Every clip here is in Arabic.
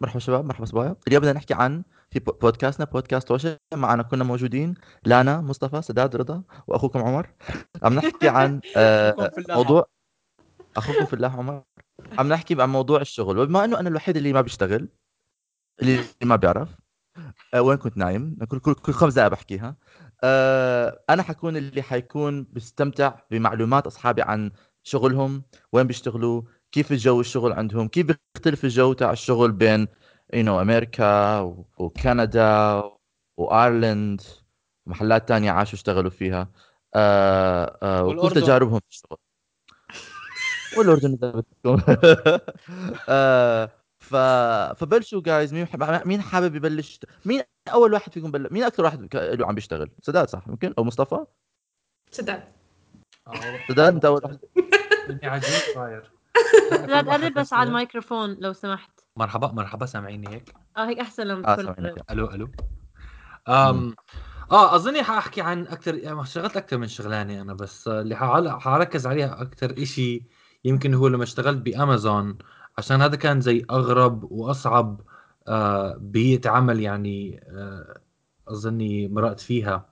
مرحبا شباب مرحبا صبايا. اليوم بدنا نحكي عن في بو- بودكاستنا بودكاست وشة. معنا كنا موجودين لانا مصطفى سداد رضا وأخوكم عمر. عم نحكي عن آه، أخوكم في. موضوع أخوكم في الله عمر. عم نحكي عن موضوع الشغل. وبما إنه أنا الوحيد اللي ما بيشتغل اللي ما بيعرف آه، وين كنت نايم؟ كل كل كل خمس دقائق بحكيها. آه، أنا حكون اللي حيكون بيستمتع بمعلومات أصحابي عن شغلهم وين بيشتغلوا كيف الجو الشغل عندهم؟ كيف بيختلف الجو تاع الشغل بين you know, أمريكا وكندا وآيرلند؟ ومحلات تانية عاشوا اشتغلوا فيها. آه آه وكل. تجاربهم في الشغل. والأردن إذا بدكم. آه ف فبلشوا جايز مين حب... مين حابب يبلش؟ مين أول واحد فيكم بل... مين أكثر واحد ك- له عم بيشتغل؟ سداد صح ممكن؟ أو مصطفى؟ سداد. سداد أنت أول واحد. اني عجيب صاير. لا تقرب بس على الميكروفون لو سمحت. مرحبا مرحبا سامعيني هيك؟ آه هيك أحسن لما آه تكون قريب. ألو ألو. أم آه أظني حأحكي عن أكثر يعني اشتغلت أكثر من شغلانة أنا بس اللي حركز عليها أكثر إشي يمكن هو لما اشتغلت بأمازون عشان هذا كان زي أغرب وأصعب آه بيئة عمل يعني آه أظني مرقت فيها.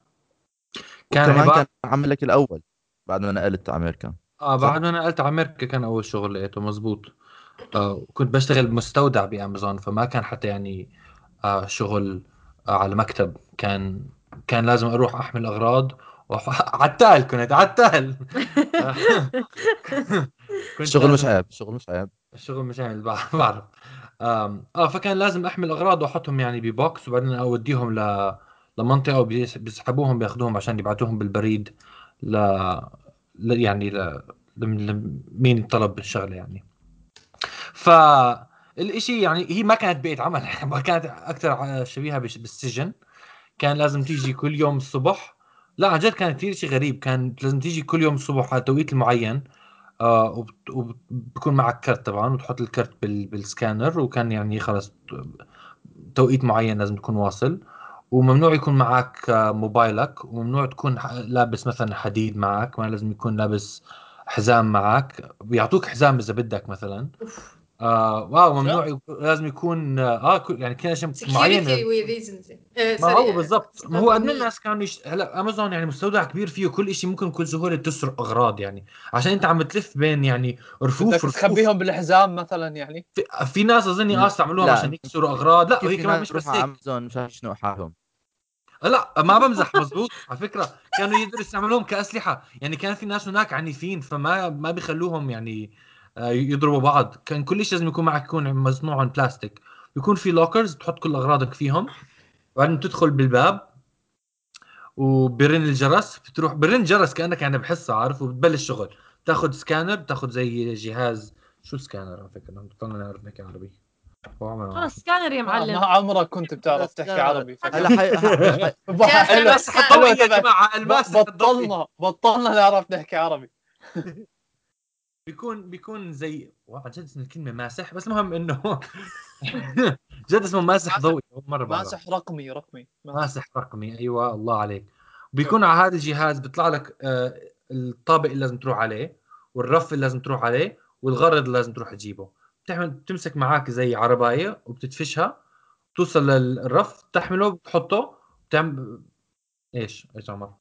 كان عبارة كان عملك الأول بعد ما نقلت على أمريكا. آه صح؟ بعد ما نقلت على أمريكا كان أول شغل لقيته مزبوط آه كنت بشتغل بمستودع بأمازون فما كان حتى يعني آه شغل آه على مكتب. كان كان لازم أروح أحمل أغراض وح- عتال كنت عتال. آه، كنت الشغل مش لازم- عيب الشغل مش عيب. الشغل مش عامل بع- بعرف. آم، آه فكان لازم أحمل أغراض وأحطهم يعني ببوكس وبعدين أوديهم ل لمنطقة وبيس- بيسحبوهم بياخذوهم عشان يبعتوهم بالبريد ل, يعني ل... لم- لم- مين طلب الشغله يعني. فالإشي يعني هي ما كانت بيئة عمل ما كانت أكثر شبيهة بش- بالسجن. كان لازم تيجي كل يوم الصبح. لا عن جد كان كثير شيء غريب. كان لازم تيجي كل يوم الصبح على التوقيت المعين آه وبكون معك كرت طبعا وتحط الكرت بال... بالسكانر وكان يعني خلص توقيت معين لازم تكون واصل. وممنوع يكون معك آه، موبايلك وممنوع تكون لابس مثلا حديد معك ما لازم يكون لابس حزام معك بيعطوك حزام إذا بدك مثلا. آه واو ممنوع يك- لازم يكون آه كل- يعني كل معينه security reasons ما هو بالضبط. ما هو قد الناس كانوا يش... هلا امازون يعني مستودع كبير فيه كل شيء ممكن بكل سهولة تسرق أغراض يعني. عشان أنت عم تلف بين يعني رفوف بدك رفوف. تخبيهم بالحزام مثلا يعني؟ في, في ناس أظني آه استعملوها لا. عشان يكسروا أغراض. لا وهي كمان مش بس هيك. امازون مشان يشنقوا حالهم. لا ما بمزح مزبوط. على فكرة كانوا يقدروا يستعملوهم كأسلحة. يعني كان في ناس هناك عنيفين فما ما بيخلوهم يعني آه، يضربوا بعض. كان كل شيء لازم يكون معك يكون مصنوع من بلاستيك يكون في لوكرز تحط كل أغراضك فيهم بعدين تدخل بالباب وبرن الجرس. بتروح برن جرس كأنك يعني بحصة عارف؟ وبتبلش شغل. تاخذ سكانر تاخذ زي جهاز. شو سكانر على فكرة بطلنا نعرف نحكي عربي. خلص سكانر يا ما ما معلم عمرك كنت بتعرف تحكي عربي. هلا حي... حلو الضوئي يا جماعة الضوئي بطلنا بطلنا نعرف نحكي عربي. بيكون بيكون زي والله عن جد اسم الكلمة ماسح بس المهم إنه جد اسمه ماسح ضوئي أول مرة بعرف. ماسح رقمي رقمي. ماسح رقمي. أيوه الله عليك. بيكون على هذا الجهاز بيطلع لك آه، الطابق اللي لازم تروح عليه والرف اللي لازم تروح عليه والغرض اللي لازم تروح تجيبه. بتعمل بتمسك معاك زي عرباية وبتدفشها توصل للرف تحمله بتحطه بتعمل إيش؟ إيش عمر؟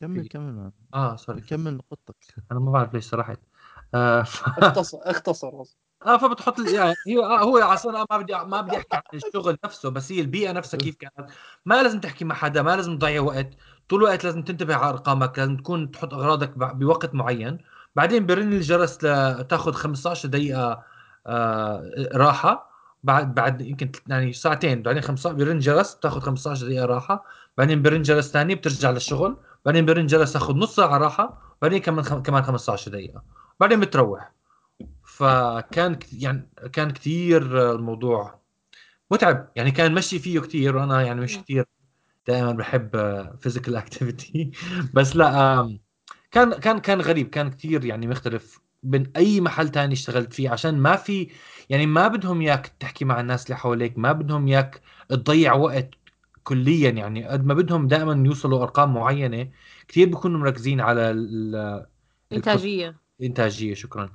كمل كمل. آه سوري كمل نقطتك أنا ما بعرف ليش سرحت ف... اختصر اختصر. بس. آه فبتحط يعني آه هو أصلا ما بدي ما بدي أحكي عن الشغل نفسه بس هي البيئة نفسها كيف كانت. ما لازم تحكي مع حدا ما لازم تضيع وقت. طول الوقت لازم تنتبه على أرقامك لازم تكون تحط أغراضك بوقت معين. بعدين برن الجرس لتاخذ 15 دقيقة آه راحة. بعد بعد يمكن يعني ساعتين بعدين 15 برن جرس بتاخذ 15 دقيقة راحة. بعدين برن جرس ثاني بترجع للشغل. بعدين برن جرس تاخذ نص ساعة راحة. بعدين كمان. كمان 15 دقيقة. بعدين بتروح. فكان يعني كان كثير الموضوع متعب. يعني كان مشي فيه كثير وأنا يعني مش. كثير دائما بحب physical activity بس لا كان كان كان غريب. كان كثير يعني مختلف من أي محل تاني اشتغلت فيه. عشان ما في يعني ما بدهم إياك تحكي مع الناس اللي حواليك. ما بدهم إياك تضيع وقت كليا. يعني قد ما بدهم دائما يوصلوا أرقام معينة كثير بيكونوا مركزين على ال- إنتاجية شكرا.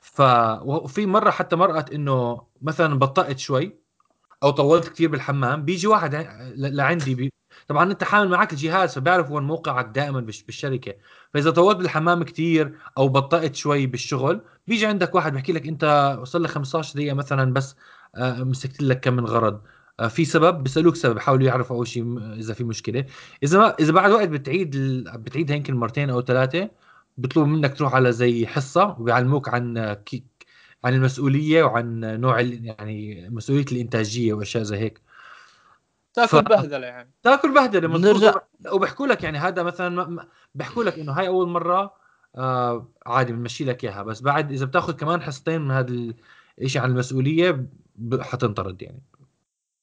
ف وفي مرة حتى مرقت إنه مثلا بطأت شوي أو طولت كثير بالحمام بيجي واحد لعندي بي... طبعا أنت حامل معك الجهاز فبيعرف وين موقعك دائما بالش- بالشركة. فإذا طولت بالحمام كثير أو بطأت شوي بالشغل بيجي عندك واحد بحكي لك أنت وصل لك 15 دقيقة مثلا بس آه، مسكت لك كم من غرض. آه، في سبب؟ بيسألوك سبب بحاولوا يعرفوا أول شيء إذا في مشكلة. إذا ما إذا بعد وقت بتعيد. بتعيدها يمكن مرتين أو ثلاثة بيطلبوا منك تروح على زي حصة وبيعلموك عن كي... عن المسؤولية وعن نوع ال... يعني مسؤولية الإنتاجية وأشياء زي هيك. تاكل ف- بهدلة يعني. تاكل بهدلة. مزبوط بنرجع- وبحكوا لك يعني هذا مثلا ما- ما- بحكوا لك إنه هاي أول مرة آه عادي بنمشي لك إياها. بس بعد إذا بتاخذ كمان حصتين من هذا الشيء عن المسؤولية ب- حتنطرد يعني.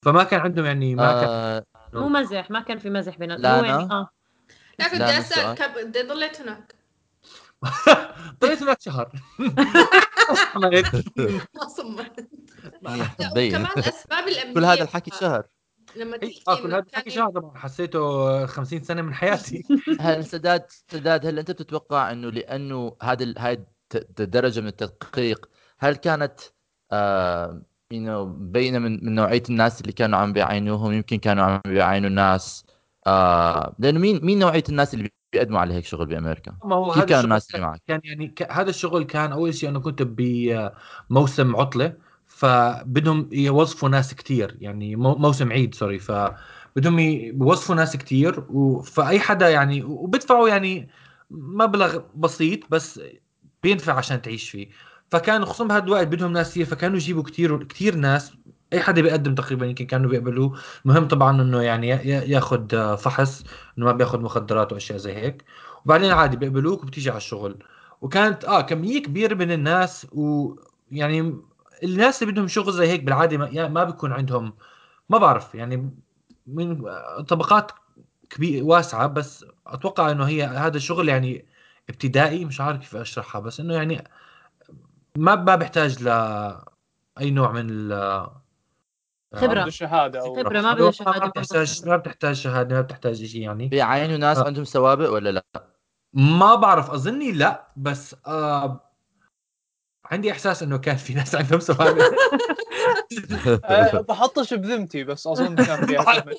فما كان عندهم يعني ما كان آه مو مزح ما كان في مزح بيننا لا هو يعني. آه. لا كنت بدي أسأل إيه ضليت هناك؟ طلعت هناك شهر. صمت. مبين وكمان الاسباب الامنيه كل هذا الحكي شهر. لما إيه، تحكي آه كل هذا الحكي شهر طبعا. حسيته 50 سنة من حياتي. هل سداد سداد هل أنت بتتوقع إنه لأنه هذا ال- هاي الدرجه من التدقيق هل كانت آه you know بينه من من نوعية الناس اللي كانوا عم بيعينوهم؟ يمكن كانوا عم بيعينوا ناس آه لأنه مين مين نوعية الناس اللي بيقدموا على هيك شغل بأمريكا؟ ما هو كيف الشغل الناس اللي معك؟ كان يعني ك... هذا الشغل كان أول شيء أنا كنت بموسم عطلة فبدهم يوظفوا ناس كتير يعني مو... موسم عيد سوري فبدهم يوظفوا ناس كتير و... فأي حدا يعني وبدفعوا يعني مبلغ بسيط بس بينفع عشان تعيش فيه فكان خصوصا بهذا الوقت بدهم ناس كثير فكانوا يجيبوا كثير كثير ناس أي حدا بيقدم تقريبا يمكن كانوا بيقبلوه. مهم طبعا إنه يعني ياخذ فحص إنه ما بياخذ مخدرات وأشياء زي هيك. وبعدين عادي بيقبلوك وبتيجي على الشغل. وكانت آه كمية كبيرة من الناس ويعني الناس اللي بدهم شغل زي هيك بالعادة ما, يعني ما بيكون عندهم ما بعرف يعني من طبقات كبيرة واسعة. بس أتوقع إنه هي هذا الشغل يعني ابتدائي. مش عارف كيف أشرحها. بس إنه يعني ما ما بيحتاج ل أي نوع من خبرة. بده شهادة أو خبرة ما بده شهادة ما بتحتاج ما بتحتاج شهادة ما بتحتاج شيء يعني بيعينوا ناس آه. عندهم سوابق ولا لا؟ ما بعرف أظني لا بس آه عندي إحساس إنه كان في ناس عندهم سوابق أه بحطش بذمتي بس أظن كان كلمة.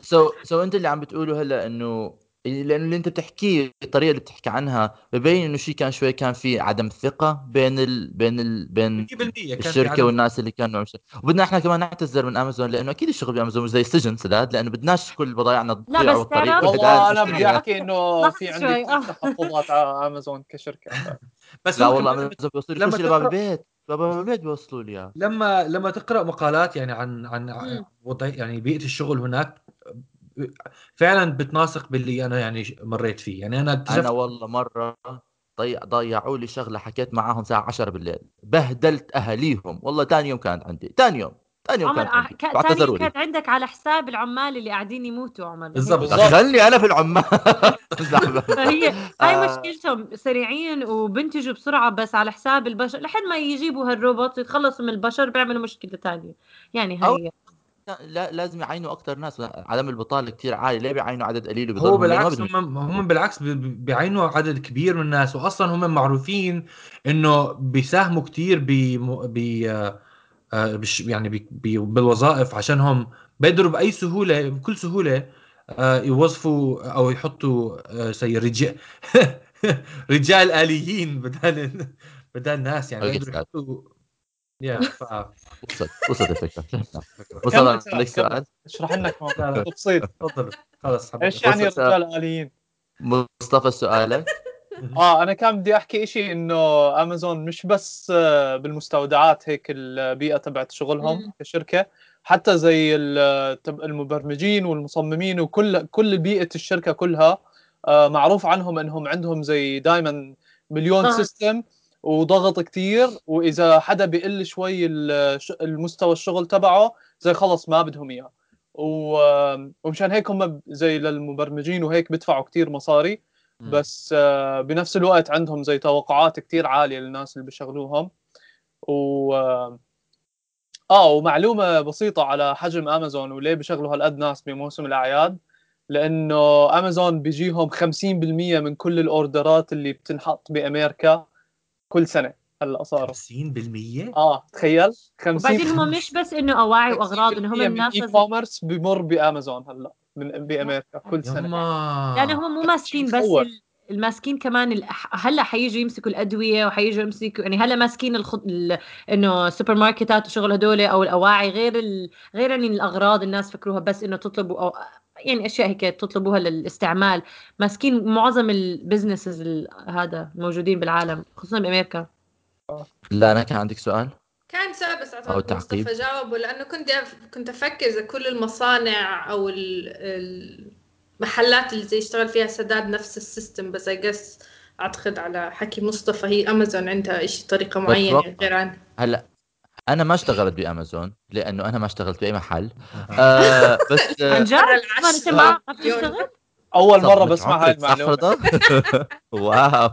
so so أنت اللي عم بتقوله هلأ إنه لأنه اللي أنت بتحكيه الطريقة اللي بتحكي عنها ببين إنه شيء كان شوي كان في عدم ثقة بين ال... بين ال... بين 100% كان في الشركة والناس اللي كانوا مش... وبدنا إحنا كمان نعتذر من امازون لأنه أكيد الشغل بأمازون مش زي السجن سداد لأنه بدناش كل بضايعنا تضيع بس والطريق والله أنا بدي أحكي إنه في عندي تحفظات على امازون كشركة. بس لا والله امازون بيوصلوا لما شيء لباب تقرأ- البيت باب البيت بيوصلوا لي إياه. لما لما تقرأ مقالات يعني عن عن. وضع يعني بيئة الشغل هناك فعلا بتناسق باللي أنا يعني مريت فيه. يعني أنا اكتشفت أنا والله مرة ضيع ضيعوا لي شغلة حكيت معاهم الساعة 10 بالليل. بهدلت أهاليهم. والله ثاني يوم كانت عندي. ثاني يوم. ثاني يوم كانت عندي. ثاني يوم لي. كانت عندك على حساب العمال اللي قاعدين يموتوا عمر. بالضبط. هيك. بالضبط. خلني أنا في العمال. فهي هاي آه. مشكلتهم سريعين وبنتجوا بسرعة بس على حساب البشر. لحد ما يجيبوا هالروبوت يتخلصوا من البشر بيعملوا مشكلة ثانية يعني أو- هي لا لازم يعينوا أكثر ناس عدم البطاله كثير عالي ليه بيعينوا عدد قليل هو هم بالعكس هم هم بالعكس بي- بي- بيعينوا عدد كبير من الناس واصلا هم معروفين إنه بيساهموا كثير ب ب آه، يعني بي- بي- بالوظائف عشانهم بيقدروا بأي سهولة بكل سهولة آه، يوظفوا أو يحطوا آه، زي رجال رجال آليين بدل بدل ناس يعني بيقدروا. يحطوا يا وصلت وصلت الفكرة كمل وصل عندك كمل. سؤال اشرح لنا كمان لا. تفصيل تفضل خلص حبيبي. إيش يعني رجال اليين؟ مصطفى سؤالك آه أنا كان بدي أحكي شيء إنه امازون مش بس آه، بالمستودعات هيك البيئة تبعت شغلهم. كشركة حتى زي ال- تب- المبرمجين والمصممين وكل كل بيئة الشركة كلها آه، معروف عنهم إنهم عندهم زي دائما مليون آه. سيستم وضغط كتير وإذا حدا بيقل شوي المستوى الشغل تبعه زي خلص ما بدهم إياه. ومشان هيك هم زي للمبرمجين وهيك بدفعوا كتير مصاري بس آه، بنفس الوقت عندهم زي توقعات كتير عالية للناس اللي بيشغلوهم. و آه ومعلومة بسيطة على حجم أمازون وليه بيشغلوا هالقد ناس بموسم الأعياد. لأنه أمازون بيجيهم 50% من كل الأوردرات اللي بتنحط بأمريكا. كل سنة هلا صاروا 50% آه تخيل. 50 وبعدين هم مش بس إنه أواعي وأغراض إنه هم الناس e commerce بمر بأمازون هلأ من بأمريكا كل سنة. يما يعني هم مو ماسكين بس. ال- الماسكين كمان ال- هلأ حييجوا يمسكوا الأدوية وحييجوا يمسكوا يعني هلأ ماسكين الخط... ال... إنه سوبر ماركتات وشغل هدول أو الأواعي غير ال... غير يعني الأغراض الناس فكروها بس إنه تطلبوا أو يعني أشياء هيك تطلبوها للاستعمال. ماسكين معظم ال businesses ال... هذا موجودين بالعالم خصوصا بأمريكا. لا أنا كان عندك سؤال؟ كان سؤال بس أو اعتقد تعقيب. مصطفى جاوبه لأنه كنت أف... كنت أفكر إذا كل المصانع أو ال- المحلات اللي زي يشتغل فيها سداد نفس ال system بس I guess أعتقد على حكي مصطفى هي امازون عندها شيء طريقة معينة بتوقع. غير عن هلا أنا ما اشتغلت بامازون لأنه أنا ما اشتغلت بأي محل آه بس عن جد؟ مرة ما أنت. بتشتغل؟ أول مرة بسمع هاي المعلومة؟ wow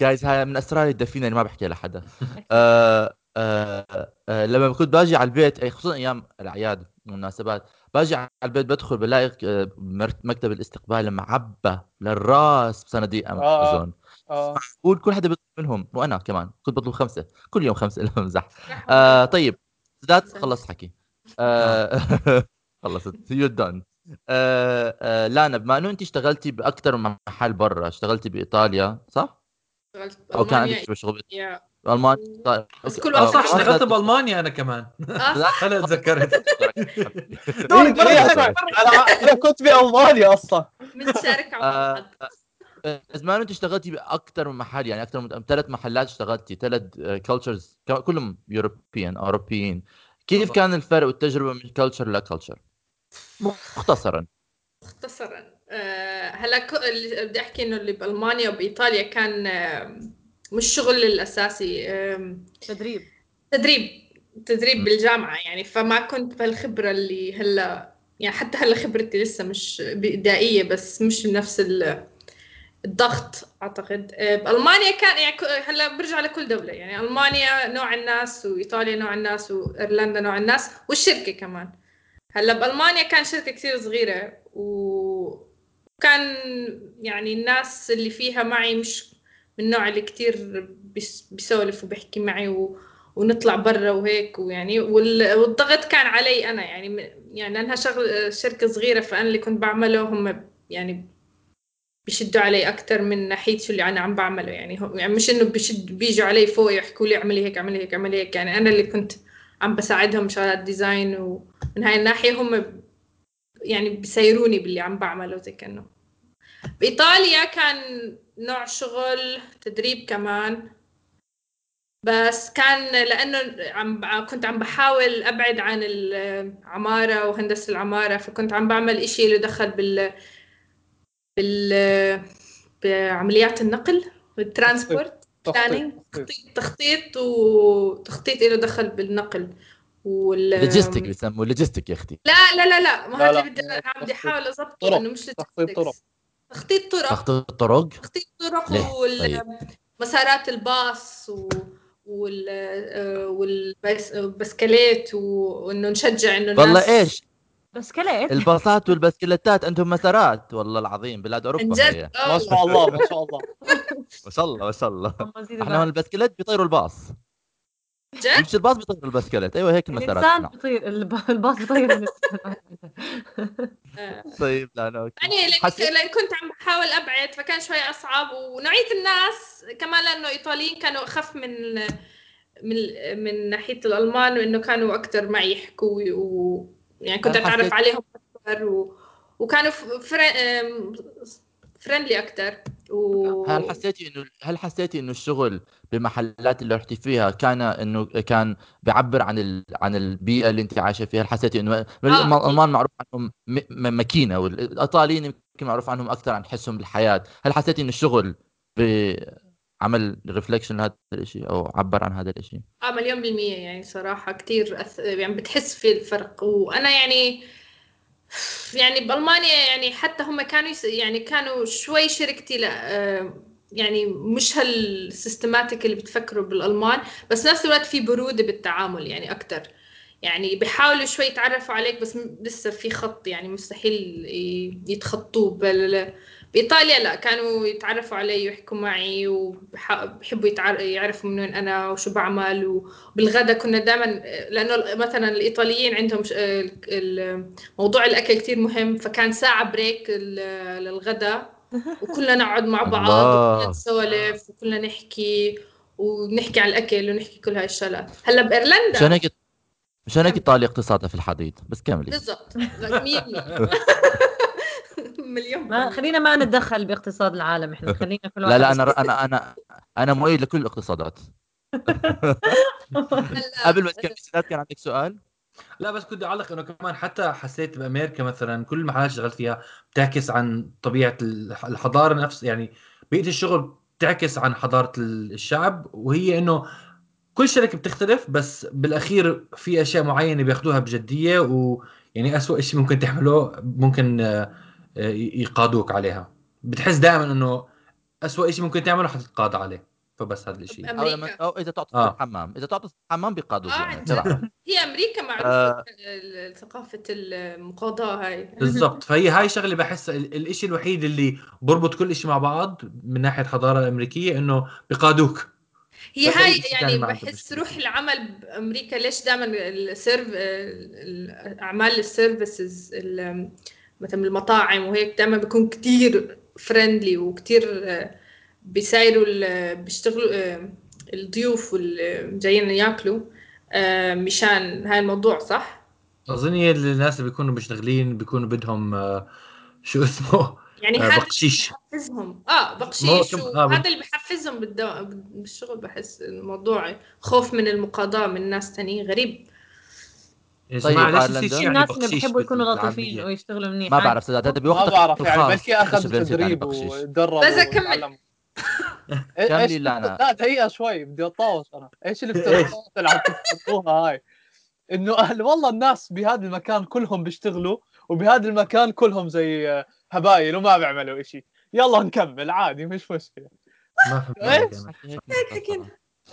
جايز هاي من أسرار الدفينة اللي ما بحكيها لحدا آه آه آه لما كنت باجي على البيت أي خصوصا أيام الأعياد والمناسبات باجي على البيت بدخل بلاقي آه، مرت- مكتب الاستقبال معبى للراس بصناديق امازون آه قول كل حدا بيطلب منهم وأنا كمان كنت بطلب خمسة. كل يوم خمسة لا بمزح آه طيب. سداد خلص حكي. آه خلصت. يو دون آه آه لانا بما إنه انت اشتغلتي باكثر من محل برا اشتغلتي بإيطاليا صح؟ اشتغلت أو كان. عندك شو شغل؟ يا بالمانيا طيب بس. كل آه، واحد صح آه، اشتغلت ما- بألمانيا أنا كمان. صح هلا تذكرت دورك مرة أنا. أنا كنت بالمانيا أصلا. بنتشارك مع آه، ما أنت اشتغلتي باكثر من محل يعني أكثر من ثلاث محلات اشتغلتي ثلاث cultures كلهم European أوروبيين. كيف. كان الفرق والتجربة من culture ل culture مختصرا. مختصرا. آه، هلا ك- اللي بدي أحكي إنه اللي بألمانيا وبإيطاليا كان آه، مش شغل الأساسي تدريب. تدريب تدريب. بالجامعة يعني. فما كنت بهالخبرة اللي هلأ يعني حتى هلأ خبرتي لسه مش بدائيه بس مش بنفس ال- الضغط أعتقد. آه، بألمانيا كان يعني هلأ برجع لكل دولة يعني. ألمانيا نوع الناس وإيطاليا نوع الناس وإيرلندا نوع الناس والشركة كمان. هلأ بألمانيا كان شركة كثير صغيرة وكان يعني الناس اللي فيها معي مش من النوع اللي بيس- بيسولف وبيحكي معي و... ونطلع برا وهيك ويعني وال... والضغط كان علي أنا يعني يعني انها شغل شركة صغيرة فأنا اللي كنت بعمله هم يعني بيشدوا علي أكثر من ناحيه شو اللي أنا عم بعمله يعني هو يعني مش إنه بيشد بيجوا علي فوق يحكوا لي اعملي هيك اعملي هيك اعملي هيك يعني أنا اللي كنت عم بساعدهم شغلات design ومن هاي الناحية هم يعني بيسيروني باللي عم بعمله زي كأنه. بإيطاليا كان نوع شغل تدريب كمان بس كان لأنه عم كنت عم بحاول أبعد عن العمارة وهندسة العمارة فكنت عم بعمل إشي له دخل بال بال بعمليات النقل وال transport planning تخطيط تخطيط وتخطيط له دخل بالنقل وال logistic بيسموه logistic يا أختي لا لا لا لا ما هذا اللي بدي مو عم بدي. أحاول اضبطه. انه مش تخطيط طرق. تخطيط طرق. تخطيط الطرق تخطيط طرق ليه؟ طيب. ومسارات الباص و... وال والبسكليت وإنه نشجع إنه الناس والله إيش؟ بس كليت الباصات والبسكليتات عندهم مسارات والله العظيم بلاد عن اوروبا ما شاء الله ما شاء الله. ما شاء الله ما شاء الله. إحنا. البسكليت بيطيروا الباص. جد مش الباص بيطير البسكليت أيوه هيك المسارات الإنسان نعم. بيطير الب- الباص بيطير. آه. طيب لا أنا okay يعني حسيت لأن كنت عم بحاول أبعد فكان شوي أصعب ونوعية الناس كمان لأنه إيطاليين كانوا أخف من من من ناحية الألمان وإنه كانوا أكثر معي يحكوا و يعني كنت أتعرف عليهم أكثر و... وكانوا friendly أكثر و... هل حسيتي انه هل حسيتي إنه الشغل بمحلات اللي رحتي فيها كان إنه كان بيعبر عن ال... عن البيئة اللي أنت عايشة فيها؟ هل حسيتي إنه الألمان معروف عنهم م... م- ماكينة والايطاليين يمكن معروف عنهم أكثر عن حسهم بالحياة هل حسيتي إنه الشغل بعمل reflection لهذا الشيء أو عبر عن هذا الشيء آه مليون بالمية يعني صراحة كتير أث... يعني بتحس في الفرق. وأنا يعني يعني بألمانيا يعني حتى هم كانوا يس... يعني كانوا شوي شركتي لا آه، يعني مش هال systematic اللي بتفكروا بالألمان بس نفس الوقت في برودة بالتعامل يعني أكتر. يعني بيحاولوا شوي يتعرفوا عليك بس لسه في خط يعني مستحيل يتخطوه بال... بايطاليا لا كانوا يتعرفوا علي ويحكوا معي وبحبوا يتعر... يعرفوا من وين أنا وشو بعمل وبالغدا كنا دائما لأنه مثلا الإيطاليين عندهم موضوع الأكل كثير مهم فكان ساعة break للغدا. وكلنا نقعد مع بعض. وكلنا نسولف وكلنا نحكي ونحكي عن الأكل ونحكي كل هاي الشغلات. هلأ بإيرلندا. مشان هيك مشان هيك إيطاليا اقتصادها في الحضيض بس كملي. بالضبط. لا، 100% مليون ما. خلينا ما نتدخل باقتصاد العالم إحنا. خلينا كل لا واحد لا أنا أنا أنا أنا مؤيد لكل الاقتصادات. قبل ما تكمل سداد كان عندك سؤال؟ لا بس كنت أعلق إنه كمان حتى حسيت بأمريكا مثلا كل المحلات اللي اشتغلت فيها بتعكس عن طبيعة الح- الحضارة نفس يعني بيئه الشغل بتعكس عن حضارة ال- الشعب وهي إنه كل شركة بتختلف بس بالأخير في أشياء معينة بياخذوها بجدية ويعني اسوء شيء ممكن تعمله ممكن يقادوك عليها. بتحس دائما إنه اسوء شيء ممكن تعمله حتتقاضى عليه. فبس هذا الشيء. أو لما أمريكا. أو إذا تعطس آه. الحمام إذا تعطس الحمام بيقادوك آه يعني. هي أمريكا معروفة آه. ثقافة المقاضاة هاي. بالضبط. فهي هاي شغلة بحس ال- الإشي الوحيد اللي بربط كل شيء مع بعض من ناحية الحضاره الامريكيه إنه بيقادوك. هي هاي يعني بحس روح. العمل بأمريكا ليش دائما السيرف الأعمال السيرفيسز ال- مثلا المطاعم وهيك دائما بيكون كتير فريندلي وكتير آه، بيسايروا ال- بيشتغلوا آه، الضيوف واللي جايين ياكلوا آه، مشان هاي الموضوع صح؟ أظن هي الناس اللي بيكونوا مشتغلين بيكونوا بدهم آه، شو اسمه يعني آه، هذا بقشيش. بحفزهم آه بقشيش آه، وهذا اللي بحفزهم بالدو... بالشغل بحس الموضوع خوف من المقاضاة من ناس تانيين غريب. طيب، جماعة ليش شيء يعني الناس اللي بقشيش بيحبوا يكونوا لطيفين؟ ويشتغلوا منيح ما. بعرف سداد هذا ما بوقتك بعرف يعني بلكي يعني تدريب. وتدربوا بس أكمل. وتعلموا. كملي إيش اللعنة. لا دقيقة شوي بدي اتطاوش أنا إيش الافتراضات اللي عم تفترضوها هاي إنه أهل والله الناس بهذا المكان كلهم بيشتغلوا وبهذا المكان كلهم زي آه، هبايل وما بيعملوا إشي يلا نكمل عادي مش مشكلة ما فهمت.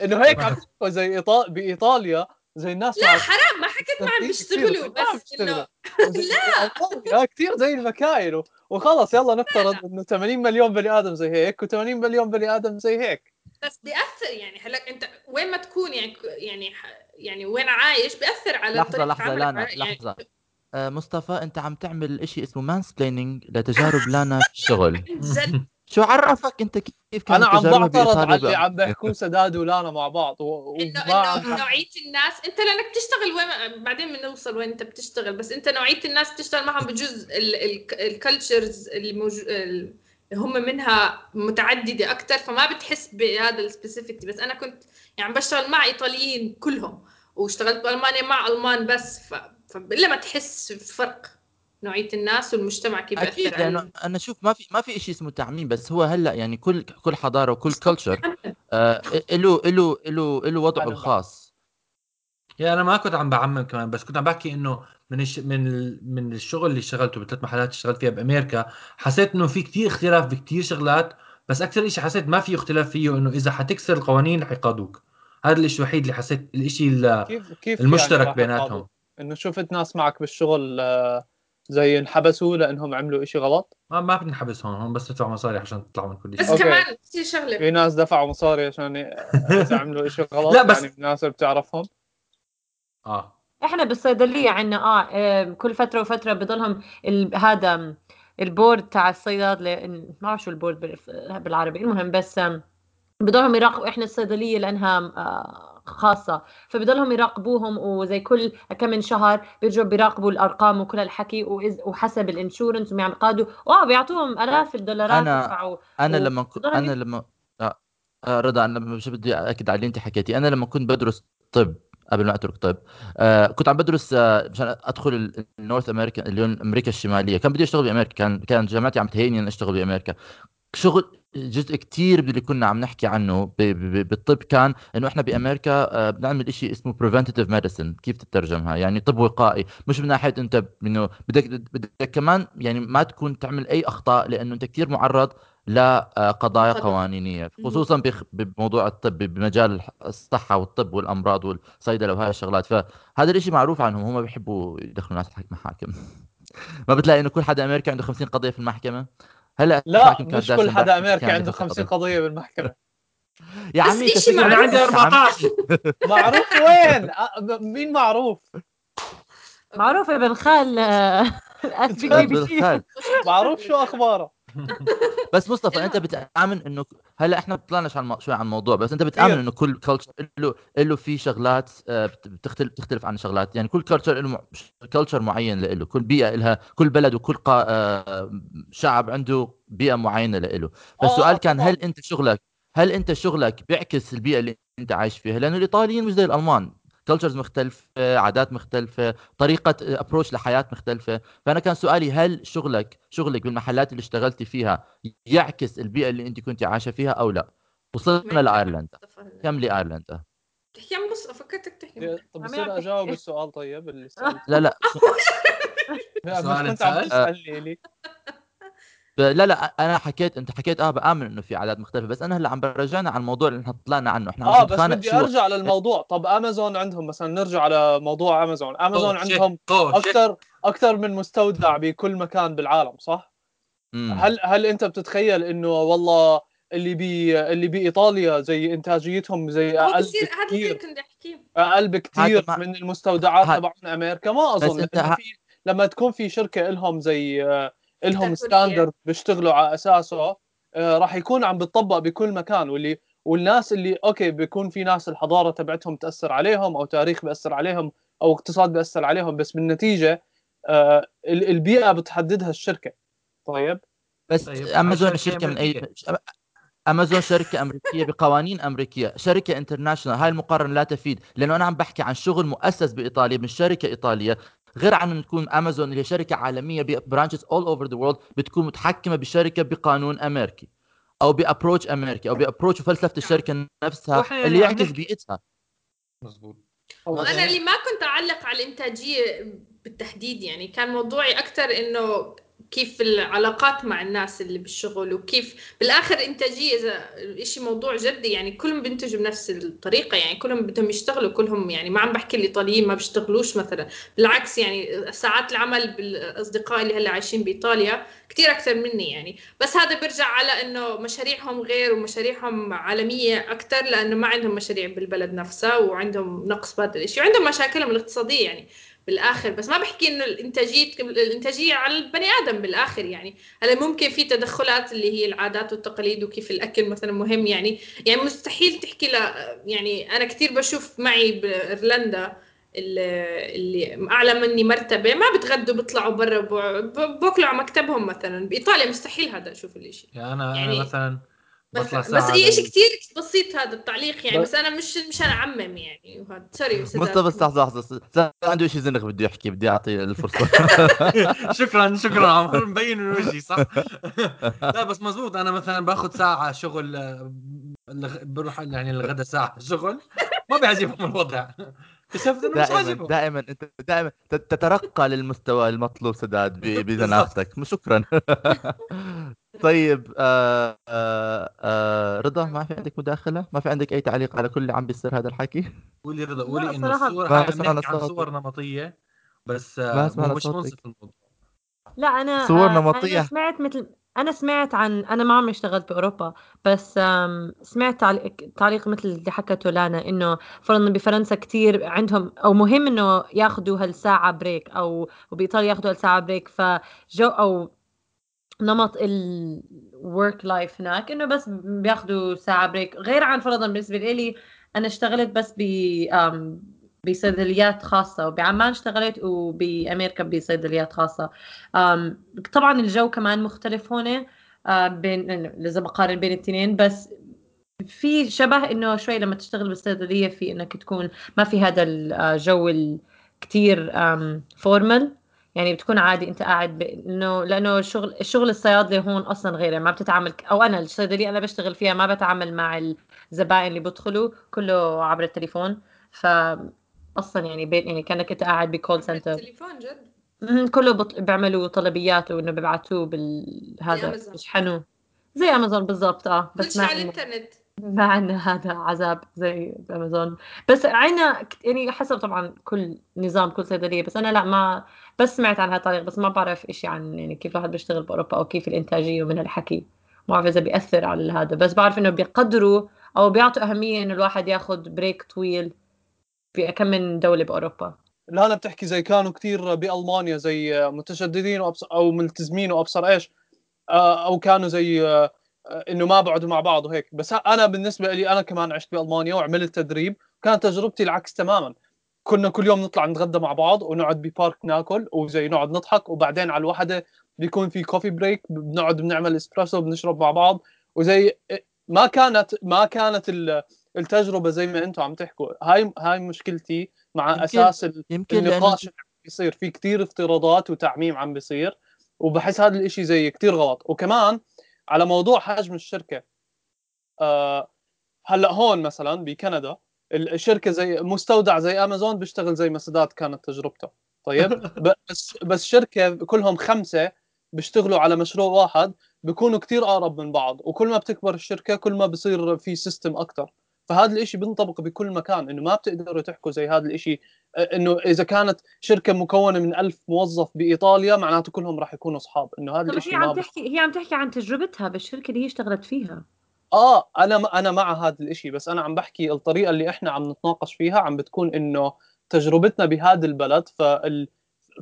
إنه هيك عم زي إيطال... بإيطاليا زي الناس لا حرام ما حكيت ما عم كثير- بيشتغلوا بس إنه لا. كثير زي المكاين و- وخلص يلا نفترض إنه 80 مليون بني آدم زي هيك و80 مليون بني آدم زي هيك. بس بيأثر يعني هلأ أنت وين ما تكون يعني يعني ح- يعني وين عايش بيأثر على لحظة عملك لانا يعني. لحظة. آه، مصطفى أنت عم تعمل إشي اسمه مانسبليننج لتجارب لانا في الشغل. عن جد. شو عرفك انت كيف كانت أنا عم بعترض على اللي؟ عم بيحكوه سداد ولانا مع بعض و- انه إنه نوعية الناس أنت لأنك بتشتغل وين بعدين بنوصل وين أنت بتشتغل بس أنت نوعية الناس بتشتغل معهم بجزء الكالتشرز اللي موجود اللي هم منها متعددة أكثر فما بتحس بهذا ال specificity بس أنا كنت يعني بشتغل مع إيطاليين كلهم واشتغلت بألمانيا مع ألمان بس ف... فالا ما تحس بفرق نوعية الناس والمجتمع كيف أكيد بيأثر لأنه أنا شوف ما في ما في شيء اسمه تعميم بس هو هلأ يعني كل كل حضارة وكل culture آه له له له له وضعه الخاص. يا أنا ما كنت عم بعمم كمان بس كنت عم بحكي إنه من الش... من ال... من الشغل اللي اشتغلته بثلاث محلات اللي اشتغلت فيها بامريكا حسيت إنه في كتير اختلاف بكتير شغلات بس أكثر شيء حسيت ما في اختلاف فيه إنه إذا حتكسر القوانين رح يقاضوك هذا الشيء الوحيد اللي حسيت الشيء ال- كيف كيف المشترك يعني بيناتهم؟ إنه شفت ناس معك بالشغل آه، زي انحبسوا لأنهم عملوا إشي غلط؟ ما ما بنحبس هون هون بس تدفع مصاري عشان تطلعوا من كل بس شيء أوكي. كمان في شغلة. في ناس دفعوا مصاري عشان ي- إذا عملوا إشي غلط لا، بس- يعني الناس اللي بتعرفهم؟ آه. إحنا بالصيدلية عندنا آه آه، كل فترة وفترة بضلهم ال... هذا البورد تاع الصيادله ما بعرف شو البورد بال- بالعربي المهم بس بضلهم يراقبوا إحنا الصيدلية لأنها آه، خاصة فبضلهم يراقبوهم وزي كل كم من شهر بيرجعوا بيراقبوا الأرقام وكل الحكي وحسب الإنشورنس ومع قادوا. آه بيعطوهم آلاف الدولارات أنا و- لما كنت ضل أنا لما آه رضا أنا مش بدي أكد على اللي أنت حكيتي أنا لما كنت بدرس طب قبل ما أترك طب آه كنت عم بدرس آه مشان أدخل ال- النورث أمريكا اللي هو أمريكا الشمالية. كان بدي أشتغل بأمريكا كان كان جامعتي عم تهيئني ان أشتغل بأمريكا. شغل جزء كتير اللي كنا عم نحكي عنه ب- ب- بالطب كان إنه إحنا بأمريكا آه، بنعمل شيء اسمه preventative medicine. كيف تترجمها؟ يعني طب وقائي. مش من ناحية أنت إنه بدك بدك كمان يعني ما تكون تعمل أي أخطاء لأنه أنت كتير معرض لقضايا قضايا. قوانينية. خصوصا بموضوع الطب بمجال الصحة والطب والأمراض والصيدلة وهاي الشغلات. فهذا الإشي معروف عنهم هم بيحبوا يدخلوا ناس محاكم ما بتلاقي إنه كل حدا أمريكا عنده 50 قضية في المحكمة؟ هلا لا مش كل حدا امريكي عنده فترة 50 قضية. قضيه بالمحكمه يا بس عمي تسجيل أنا معروف. عندي عم- 14 معروف وين مين معروف معروف ابن خال آه، معروف شو اخباره بس مصطفى أنت المهم. بتأمن إنه هلا إحنا الم- شوي عن الموضوع بس أنت بتأمن كتير. إنه كل culture له له في شغلات آه، بت- بتختلف بتختلف عن شغلات يعني كل culture له culture معين له كل بيئة لها كل بلد وكل قا... آه، شعب عنده بيئة معينة له فالسؤال آه، كان. هل أنت شغلك هل أنت شغلك بيعكس البيئة اللي أنت عايش فيها لأنه الإيطاليين مش زي الألمان cultures مختلفة عادات مختلفة طريقة approach لحياة مختلفة. فأنا كان سؤالي هل شغلك شغلك بالمحلات اللي اشتغلتي فيها يعكس البيئة اللي أنت كنت عايشة فيها أو لا؟ وصلنا لإيرلندا. كم لإيرلندا؟ تحكي عن بص فكرتك تحكي طب عم بصير أجاوب السؤال طيب اللي سألته. لا لا مش السؤال كنت عم؟ تسألني لي ب- لا لا أنا حكيت أنت حكيت آه بآمن إنه في عادات مختلفة بس أنا هلأ عم برجعنا على الموضوع اللي إحنا طلعنا عنه. إحنا آه بس بدي شو أرجع للموضوع. طب أمازون عندهم مثلا نرجع على موضوع أمازون. أمازون. عندهم. أكثر أكثر من مستودع بكل مكان بالعالم صح؟ مم. هل هل أنت بتتخيل إنه والله اللي بي اللي بإيطاليا زي إنتاجيتهم زي أقل بصير هذا اللي بكثير كنت أحكيه. أقل بكثير ما- من المستودعات تبعون أمريكا؟ ما أظن. ه- في لما تكون في شركة لهم زي آه، لهم. standard بيشتغلوا على أساسه. آه، راح يكون عم بتطبق بكل مكان واللي والناس اللي okay بيكون في ناس الحضارة تبعتهم تأثر عليهم أو تاريخ بيأثر عليهم أو اقتصاد بيأثر عليهم بس بالنتيجة آه، ال- البيئة بتحددها الشركة. طيب؟ بس طيب، امازون شركة من اي. امازون شركة أمريكية بقوانين أمريكية. شركة international هاي المقارنة لا تفيد لأنه أنا عم بحكي عن شغل مؤسس بإيطاليا من شركة إيطالية. غير عن إن تكون امازون اللي هي شركة عالمية branches all over the world بتكون متحكمة بشركة بقانون أمريكي أو ب approach أمريكي أو ب approach وفلسفة الشركة نفسها يعني اللي يعكس بيئتها. مزبوط وأنا اللي ما كنت أعلق على الإنتاجية بالتحديد يعني كان موضوعي أكثر إنه كيف العلاقات مع الناس اللي بالشغل وكيف بالآخر انتاجيه إذا شيء موضوع جدي يعني كلهم بينتجوا بنفس الطريقة يعني كلهم بدهم يشتغلوا كلهم يعني ما عم بحكي الإيطاليين ما بيشتغلوش مثلا بالعكس يعني ساعات العمل بالأصدقاء اللي هلأ عايشين بإيطاليا كثير أكثر مني يعني. بس هذا بيرجع على إنه مشاريعهم غير ومشاريعهم عالمية أكثر لأنه ما عندهم مشاريع بالبلد نفسها وعندهم نقص بهذا الشيء وعندهم مشاكلهم الاقتصادية يعني. بالآخر بس ما بحكي إنه الإنتاجية الإنتاجية على البني آدم بالآخر يعني. هلا ممكن في تدخلات اللي هي العادات والتقاليد وكيف الأكل مثلا مهم يعني. يعني مستحيل تحكي ل يعني أنا كثير بشوف معي بإيرلندا اللي اللي أعلى مني مرتبة ما بتغدوا بيطلعوا برا بأكلوا على مكتبهم مثلا. بإيطاليا مستحيل هذا أشوف الإشي. يعني أنا يعني أنا مثلا بطلع بس ساعة هي شيء كثير بسيط هذا التعليق يعني بس- بس أنا مش مش أنا اعمم يعني وهذا سوري مصطفى بس لحظة لحظة. عنده شيء زنخ بده يحكي بدي اعطيه الفرصة. شكرا شكرا عم مبين من وجهي صح؟ لا بس مزبوط أنا مثلا باخذ ساعة شغل آه، بروح يعني الغدا ساعة شغل ما بيعجبهم الوضع. اكتشفت إنه مش دائما عاجبهم دائما أنت دائما تت- تترقى للمستوى المطلوب سداد ب- بزناختك شكرا. طيب آه آه آه رضا ما في عندك مداخلة ما في عندك أي تعليق على كل اللي عم بيصير هذا الحكي قولي رضا قولي إنه الصور عم عن. صور نمطية بس آه، مش. منصف الموضوع لا أنا صور آه، نمطية. أنا سمعت مثل أنا سمعت عن أنا ما عمري اشتغلت باوروبا بس سمعت تعليق, تعليق مثل اللي حكته لانا إنه فرضا بفرنسا كتير عندهم أو مهم إنه ياخذوا هالساعة break أو وبإيطاليا ياخذوا هالساعة break فجو أو نمط ال work life هناك إنه بس بياخذوا ساعة break غير عن فرضا بالنسبة لي أنا اشتغلت بس ب بصيدليات خاصة وبعمان اشتغلت وبأمريكا بصيدليات خاصة. طبعا الجو كمان مختلف هون آه، بين إذا بقارن بين الاثنين بس في شبه إنه شوي لما تشتغل بالصيدلية في إنك تكون ما في هذا الجو الكتير فورمال يعني بتكون عادي أنت قاعد ب... إنه لأنه الشغل الشغل الصيادلة هون أصلا غير ما بتتعامل أو أنا الصيدلية أنا بشتغل فيها ما بتعامل مع الزبائن اللي بدخلوا كله عبر التليفون ف أصلا يعني بين يعني كأنك أنت قاعد بكول سنتر التليفون جد كله بط... بيعملوا طلبيات وإنه بيبعتوه بال زي هذا أمازون. يشحنوه زي امازون بالضبط آه بس ما على. الإنترنت ما عندنا هذا عذاب زي بامازون بس عنا يعني حسب طبعا كل نظام كل صيدلية بس أنا لا ما بس سمعت عن هالطريقة بس ما بعرف إشي عن يعني كيف الواحد بيشتغل بأوروبا أو كيف الإنتاجية ومن هالحكي. ما بعرف إذا بيأثر على هذا بس بعرف إنه بيقدروا أو بيعطوا أهمية إنه الواحد ياخذ بريك طويل بكم من دولة بأوروبا. لا أنا بتحكي زي كانوا كتير بألمانيا زي متشددين وأبصر أو ملتزمين وأبصر إيش آه، أو كانوا زي آه، آه، إنه ما بعدوا مع بعض وهيك. بس أنا بالنسبة لي أنا كمان عشت بألمانيا وعملت تدريب كانت تجربتي العكس تماما. كنا كل يوم نطلع نتغدى مع بعض ونقعد ببارك ناكل وزي نقعد نضحك وبعدين على الوحدة بيكون في coffee break بنقعد بنعمل اسبريسو بنشرب مع بعض. وزي ما كانت ما كانت ال- التجربة زي ما أنتم عم تحكوا. هاي هاي مشكلتي مع يمكن- أساس يمكن النقاش اللي عم بيصير. في كتير افتراضات وتعميم عم بيصير وبحس هذا الإشي زي كتير غلط. وكمان على موضوع حجم الشركة آه هلأ هون مثلا بكندا الشركة زي مستودع زي امازون بيشتغل زي ما سداد كانت تجربته. طيب؟ بس بس شركة كلهم خمسة بيشتغلوا على مشروع واحد بيكونوا كتير أقرب من بعض وكل ما بتكبر الشركة كل ما بصير في سيستم أكثر فهذا الإشي بينطبق بكل مكان إنه ما بتقدروا تحكوا زي هذا الإشي آه، إنه إذا كانت شركة مكونة من ألف موظف بإيطاليا معناته كلهم راح يكونوا أصحاب إنه هذا الإشي هي ما عم. تحكي هي عم تحكي عن تجربتها بالشركة اللي هي اشتغلت فيها. آه أنا أنا مع هذا الإشي بس أنا عم بحكي الطريقة اللي إحنا عم نتناقش فيها عم بتكون إنه تجربتنا بهذا البلد فال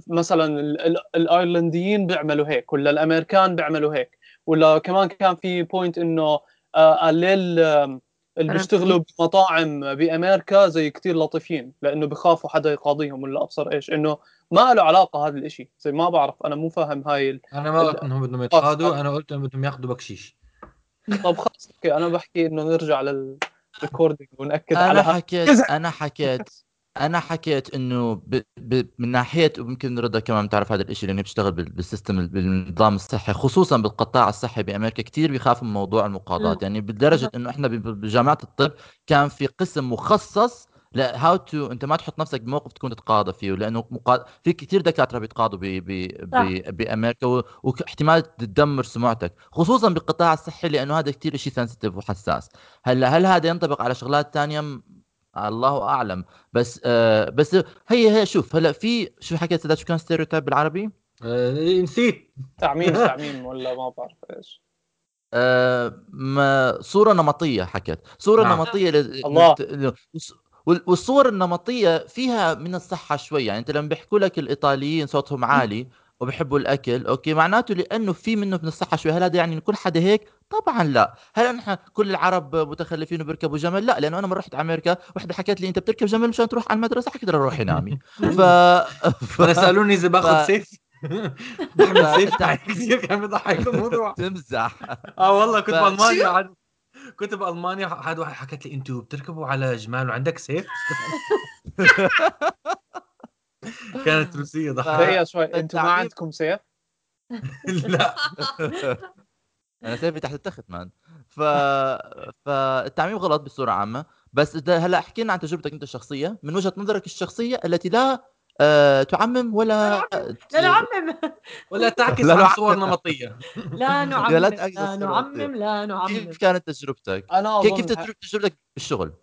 مثلا ال- ال- الأيرلنديين بيعملوا هيك ولا الأمريكان بيعملوا هيك ولا كمان كان في point إنه آه الليل آم، اللي بيشتغلوا بمطاعم بأمريكا زي كتير لطيفين لأنه بخافوا حدا يقاضيهم ولا أبصر إيش إنه ما له علاقة هذا الإشي زي ما بعرف أنا مو فاهم هاي ال... أنا ما قلت انهم بدهم. يتقاضوا أنا قلت انهم بدهم ياخذوا بكشيش طب خلص okay أنا بحكي إنه نرجع لل recording ونأكد أنا على حكيت أنا حكيت أنا حكيت إنه ب... ب... من ناحية ويمكن رضا كمان بتعرف هذا الشيء لأنه بتشتغل بال... بالسيستم بالنظام الصحي خصوصا بالقطاع الصحي بأمريكا كثير بيخافوا من موضوع المقاضات مم. يعني بدرجة إنه إحنا ب... بجامعة الطب كان في قسم مخصص ل how to أنت ما تحط نفسك بموقف تكون تتقاضى فيه لأنه مقا... في كثير دكاترة بيتقاضوا ب... ب... ب... بأمريكا و... واحتمال تدمر سمعتك خصوصا بالقطاع الصحي لأنه هذا كثير شيء sensitive وحساس. هلأ هل هذا ينطبق على شغلات تانية؟ م- الله أعلم. بس آه بس هي هي شوف هلأ في شو حكيت سداد شو كان stereotype بالعربي؟ آه نسيت. تعميم تعميم ولا ما بعرف إيش. آه ما صورة نمطية حكت صورة نعم. نمطية ل... الله. ل- والصور النمطية فيها من الصحة شوي. يعني أنت لما بيحكوا لك الإيطاليين صوتهم عالي وبحبوا الأكل okay معناته لأنه في منه من الصحة شوي. هل هذا يعني كل حدا هيك؟ طبعا لا. هل نحن كل العرب متخلفين وبيركبوا جمل؟ لا لأنه أنا لما رحت أمريكا وحدة حكت لي أنت بتركب جمل مشان تروح على المدرسة؟ حكيت لها روحي نامي. ف... ف... سألوني إذا باخذ ف- سيف. بحمل سيف. كثير كان بيضحك الموضوع؟ تمزح. آه والله كنت بالمانيا كنت بالمانيا هذا واحد حكت لي أنتوا بتركبوا على جمال وعندك سيف؟ كانت روسية ضحك دقيقة شوي أنتم ما عندكم سيف؟ لا. أنا سيفي تحت التخت مان ف فالتعميم غلط بصورة عامة. بس إذا هلا أحكي لنا عن تجربتك أنت الشخصية. من وجهة نظرك الشخصية التي لا آه تعمم ولا لا نعمم ولا تعكس عن لا. صور نمطيه لا نعمم لا نعمم لا نعمم كيف كانت تجربتك؟ أنا كيف أظن كيف تجربة- تجربتك بالشغل؟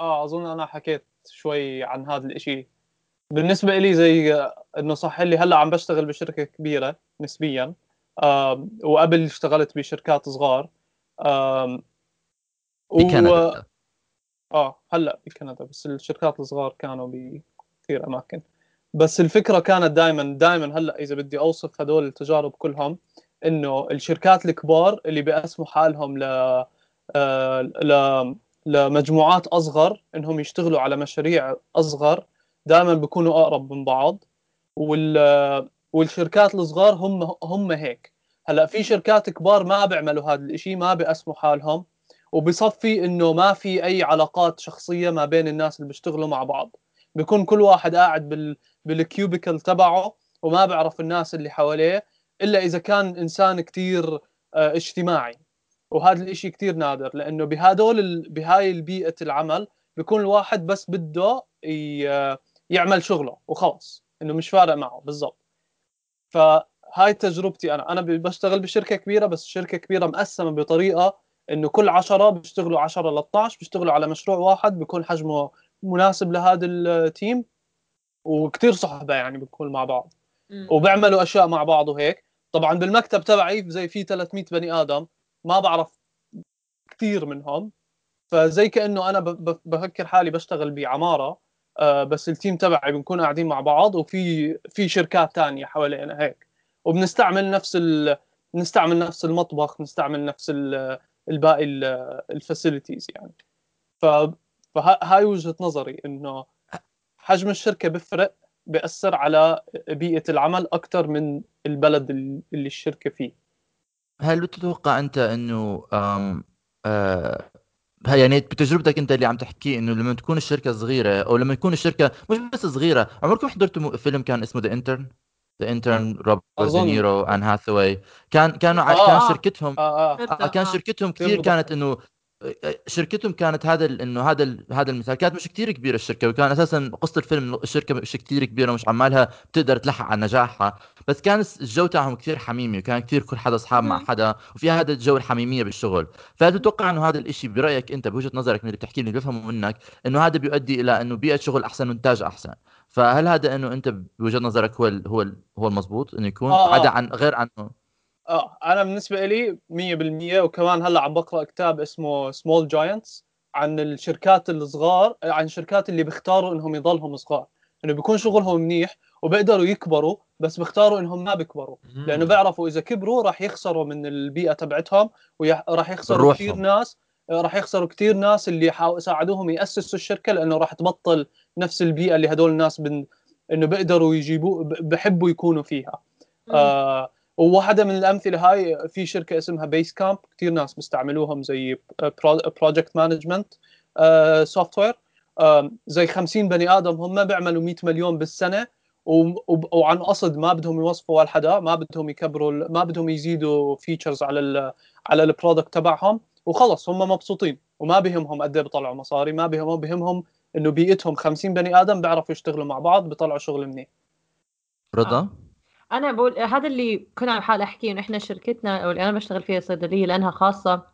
آه أظن أنا حكيت شوي عن هذا الإشي. بالنسبة لي زي آه، إنه صح لي هلأ عم بشتغل بشركة كبيرة نسبيا. وقبل اشتغلت بشركات صغار. آم، و- بكندا. آه هلأ بكندا بس الشركات الصغار كانوا بكثير أماكن. بس الفكرة كانت دائما دائما هلأ إذا بدي أوصف هدول التجارب كلهم إنه الشركات الكبار اللي بيقسموا حالهم ل آه، ل لمجموعات أصغر إنهم يشتغلوا على مشاريع أصغر دائما بيكونوا أقرب من بعض. وال والشركات الصغار هم هم هيك. هلأ في شركات كبار ما بيعملوا هذا الإشي ما بيقسموا حالهم وبصفي إنه ما في أي علاقات شخصية ما بين الناس اللي بيشتغلوا مع بعض. بيكون كل واحد قاعد بال بالكيوبيكل تبعه وما بيعرف الناس اللي حواليه إلا إذا كان إنسان كتير آه، اجتماعي وهذا الإشي كتير نادر لأنه بهدول. بهاي البيئة العمل بيكون الواحد بس بده يعمل شغله وخلص إنه مش فارق معه بالضبط فهاي تجربتي أنا أنا بشتغل بشركة كبيرة بس شركة كبيرة مقسمة بطريقة إنه كل 10 بيشتغلوا 10 ل 12 بيشتغلوا على مشروع واحد بيكون حجمه مناسب لهذا التيم وكتير صحبة يعني بنكون مع بعض. مم. وبيعملوا أشياء مع بعض وهيك. طبعا بالمكتب تبعي زي في 300 بني آدم ما بعرف كثير منهم. فزي كأنه أنا بفكر حالي بشتغل بعمارة آه، بس ال team تبعي بنكون قاعدين مع بعض وفي في شركات تانية حوالينا هيك. وبنستعمل نفس ال... نستعمل نفس المطبخ نستعمل نفس ال... الباقي ال facilities يعني. ف... فهاي وجهة نظري إنه حجم الشركة بيفرق بيأثر على بيئة العمل أكثر من البلد اللي الشركة فيه هل بتتوقع أنت إنه أم آه يعني بتجربتك أنت اللي عم تحكيه إنه لما تكون الشركة صغيرة أو لما تكون الشركة مش بس صغيرة عمركم حضرتوا فيلم كان اسمه The Intern The Intern روبرت أظن. دينيرو ان هاثاواي كان كانوا آه، كان آه. شركتهم آه آه. آه كان آه. شركتهم كثير. كانت إنه شركتهم كانت هذا إنه هذا ال- هذا المثال. كانت مش كثير كبيرة الشركة وكان أساسا قصة الفيلم الشركة مش كثير كبيرة مش عمالها بتقدر تلحق على نجاحها. بس كان الجو تاعهم كثير حميمي وكان كثير كل حدا أصحاب مع. حدا وفي هذا الجو الحميمية بالشغل. فهل تتوقع إنه هذا الإشي برأيك أنت بوجهة نظرك من اللي بتحكي لي اللي بفهمه منك إنه هذا بيؤدي إلى إنه بيئة شغل أحسن وإنتاج أحسن. فهل هذا إنه أنت بوجهة نظرك هو ال هو ال هو المضبوط إنه يكون؟ آه، آه. عدا عن غير عنه؟ آه أنا بالنسبة لي 100% وكمان هلأ عم بقرأ كتاب اسمه Small Giants عن الشركات الصغار عن الشركات اللي بيختاروا إنهم يضلهم صغار. إنه بيكون شغلهم منيح وبيقدروا يكبروا بس بيختاروا إنهم ما بيكبروا. لأنه بيعرفوا إذا كبروا راح يخسروا من البيئة تبعتهم وراح يخسروا روحهم. كثير ناس راح يخسروا كثير ناس اللي ساعدوهم يأسسوا الشركة لأنه راح تبطل نفس البيئة اللي هدول الناس بن... إنه بيقدروا يجيبوا ب- بحبوا يكونوا فيها. آه وواحدة من الأمثلة هاي في شركة اسمها Basecamp كثير ناس بيستعملوهم زي project management software زي 50 بني آدم هم بيعملوا 100 مليون و- وعن قصد ما بدهم يوظفوا ولا حدا ما بدهم يكبروا ال- ما بدهم يزيدوا features على ال على ال product تبعهم. وخلص هم مبسوطين وما بهمهم قد إيه بيطلعوا مصاري ما بهمهم بهمهم إنه بيئتهم 50 بني آدم بيعرفوا يشتغلوا مع بعض بيطلعوا شغل منيح. رضا؟ أنا بقول هذا اللي كنا على حال احكي إنه إحنا شركتنا أو اللي أنا بشتغل فيها صيدلية لأنها خاصة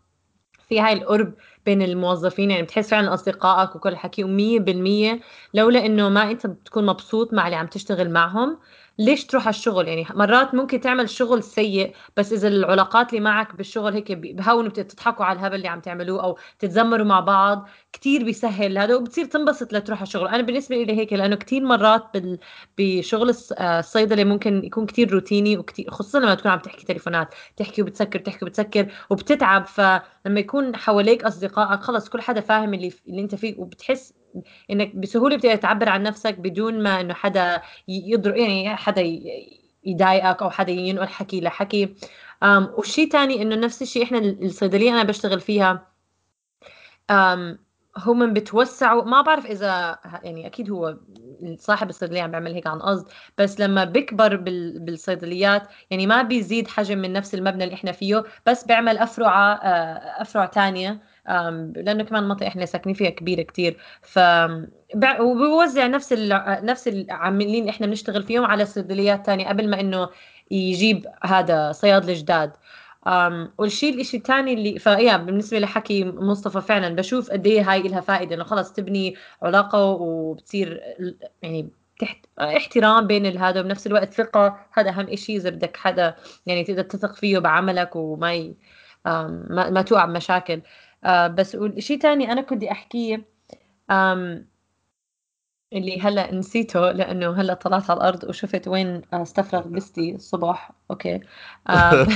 في هاي القرب بين الموظفين يعني بتحس فعلا أصدقائك وكل الحكي و100% لولا إنه ما أنت بتكون مبسوط مع اللي عم تشتغل معهم. ليش تروح على الشغل؟ يعني مرات ممكن تعمل شغل سيء بس إذا العلاقات اللي معك بالشغل هيك بهونوا بتضحكوا على الهبل اللي عم تعملوه أو تتذمروا مع بعض. كتير بيسهل هذا وبتصير تنبسط لتروح على الشغل أنا بالنسبة لي هيك لأنه كتير مرات بال... بشغل آه، الصيدله ممكن يكون كتير روتيني وكتير خصوصا لما تكون عم تحكي تليفونات تحكي وبتسكر تحكي وبتسكر وبتتعب. فلما يكون حواليك أصدقائك خلص كل حدا فاهم اللي اللي أنت فيه وبتحس إنك بسهولة بتقدر تعبر عن نفسك بدون ما إنه حدا يضرب يعني حدا يضايقك أو حدا ينقل حكي لحكي. والشيء تاني إنه نفس الشيء إحنا الصيدلية أنا بشتغل فيها. هم بتوسعوا ما بعرف إذا يعني أكيد هو صاحب الصيدلية عم بيعمل هيك عن قصد بس لما بيكبر بال- بالصيدليات يعني ما بيزيد حجم من نفس المبنى اللي إحنا فيه بس بيعمل افرع آه، افرع أم، لأنه كمان المنطقة إحنا ساكنين فيها كبيرة كتير. ف وبوزع نفس الع- نفس العاملين إحنا بنشتغل فيهم على صيدليات تانية قبل ما إنه يجيب هذا صيادلة جداد. والشيء الشيء الثاني اللي فيا بالنسبة لحكي مصطفى فعلا بشوف قد إيه هاي لها فائدة إنه خلص تبني علاقة وبتصير يعني تحت احترام بين هذا وبنفس الوقت ثقة. هذا أهم شيء إذا بدك حدا يعني تقدر تثق فيه بعملك وما ي... ما, ما توقع بمشاكل. آه، بس شيء تاني أنا كنت أحكيه أم، اللي هلا نسيته لأنه هلا طلعت على الأرض وشفت وين آه، استفرغ بستي الصبح أوكي. أم،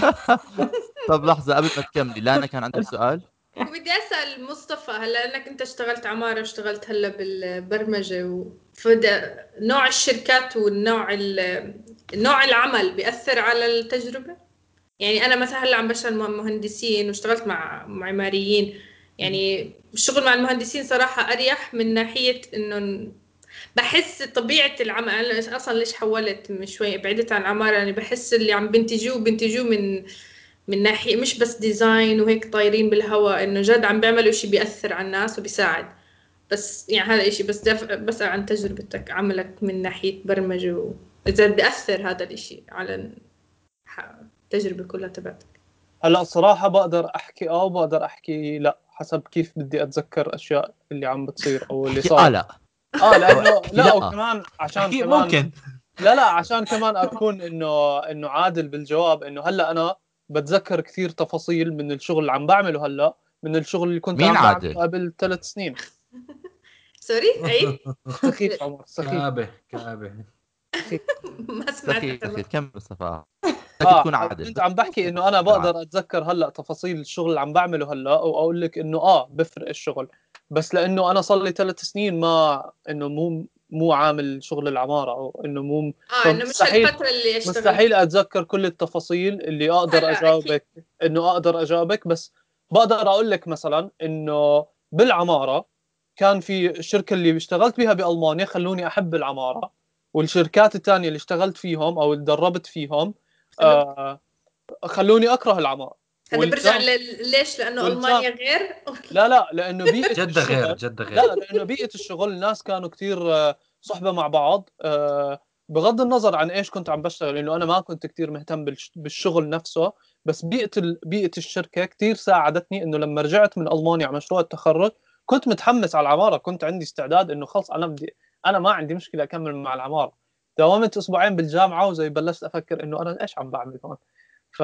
طب لحظة قبل ما تكملي لانا كان عندك سؤال؟ بدي أسأل مصطفى هلا إنك أنت اشتغلت عمارة واشتغلت هلا بالبرمجة و... نوع الشركات والنوع ال... نوع العمل بيأثر على التجربة؟ يعني أنا مثلا هلا عم بشتغل مع مهندسين واشتغلت مع معماريين يعني الشغل مع المهندسين صراحة أريح من ناحية انه بحس طبيعة العمل أنا أصلا ليش حولت من شوي بعدت عن العماره يعني بحس اللي عم بنتجوه بنتجوه من من ناحية مش بس ديزاين وهيك طايرين بالهواء إنه جد عم بيعملوا إشي بيأثر على الناس وبيساعد. بس يعني هذا إشي بس دف... بسأل عن تجربتك عملك من ناحية برمجة و... إذا بيأثر هذا الإشي على التجربة كلها تبعتك؟ هلأ الصراحه بقدر أحكي آه وبقدر أحكي لأ حسب كيف بدي أتذكر أشياء اللي عم بتصير أو اللي آه صار. لأ. آه لأنه لا لا. وكمان عشان كمان ممكن. لا لا عشان كمان أكون انه إنه عادل بالجواب إنه هلأ أنا بتذكر كثير تفاصيل من الشغل اللي عم بعمله هلأ من الشغل اللي كنت مين عم عادل؟ بعمله قبل ثلاث سنين. سوري؟ عيد سخيف عمر سخيف. كآبة كآبة. ما سمعت سخيف سخيف. كم صفاء آه تكون عادل. كنت عم بحكي إنه أنا بقدر أتذكر هلأ تفاصيل الشغل اللي عم بعمله هلأ وأقول لك إنه آه بفرق الشغل. بس لأنه أنا صار لي ثلاث سنين ما إنه مو مو عامل شغل العمارة أو إنه مو آه إنه مش مستحيل- هالفتره اللي اشتغل مستحيل أتذكر كل التفاصيل اللي أقدر هلا أجاوبك إنه أقدر أجاوبك. بس بقدر أقول لك مثلا إنه بالعمارة كان في الشركة اللي اشتغلت بها بألمانيا خلوني أحب العمارة. والشركات الثانية اللي اشتغلت فيهم أو اللي دربت فيهم آه خلوني أكره العمارة. هذا برجع ل- ليش؟ لأنه ألمانيا غير؟ لا لا لأنه بيئة جدة غير الشغل جدة غير. لا لأنه بيئة الشغل الناس كانوا كثير آه، صحبة مع بعض آه، بغض النظر عن إيش كنت عم بشتغل لأنه أنا ما كنت كثير مهتم بالش- بالشغل نفسه بس بيئة ال- بيئة الشركة كثير ساعدتني إنه لما رجعت من ألمانيا على مشروع التخرج كنت متحمس على العمارة كنت عندي استعداد إنه خلص أنا بدي أنا ما عندي مشكلة أكمل مع العمارة. داومت أسبوعين بالجامعة وزي بلشت أفكر إنه أنا إيش عم بعمل هون؟ ف.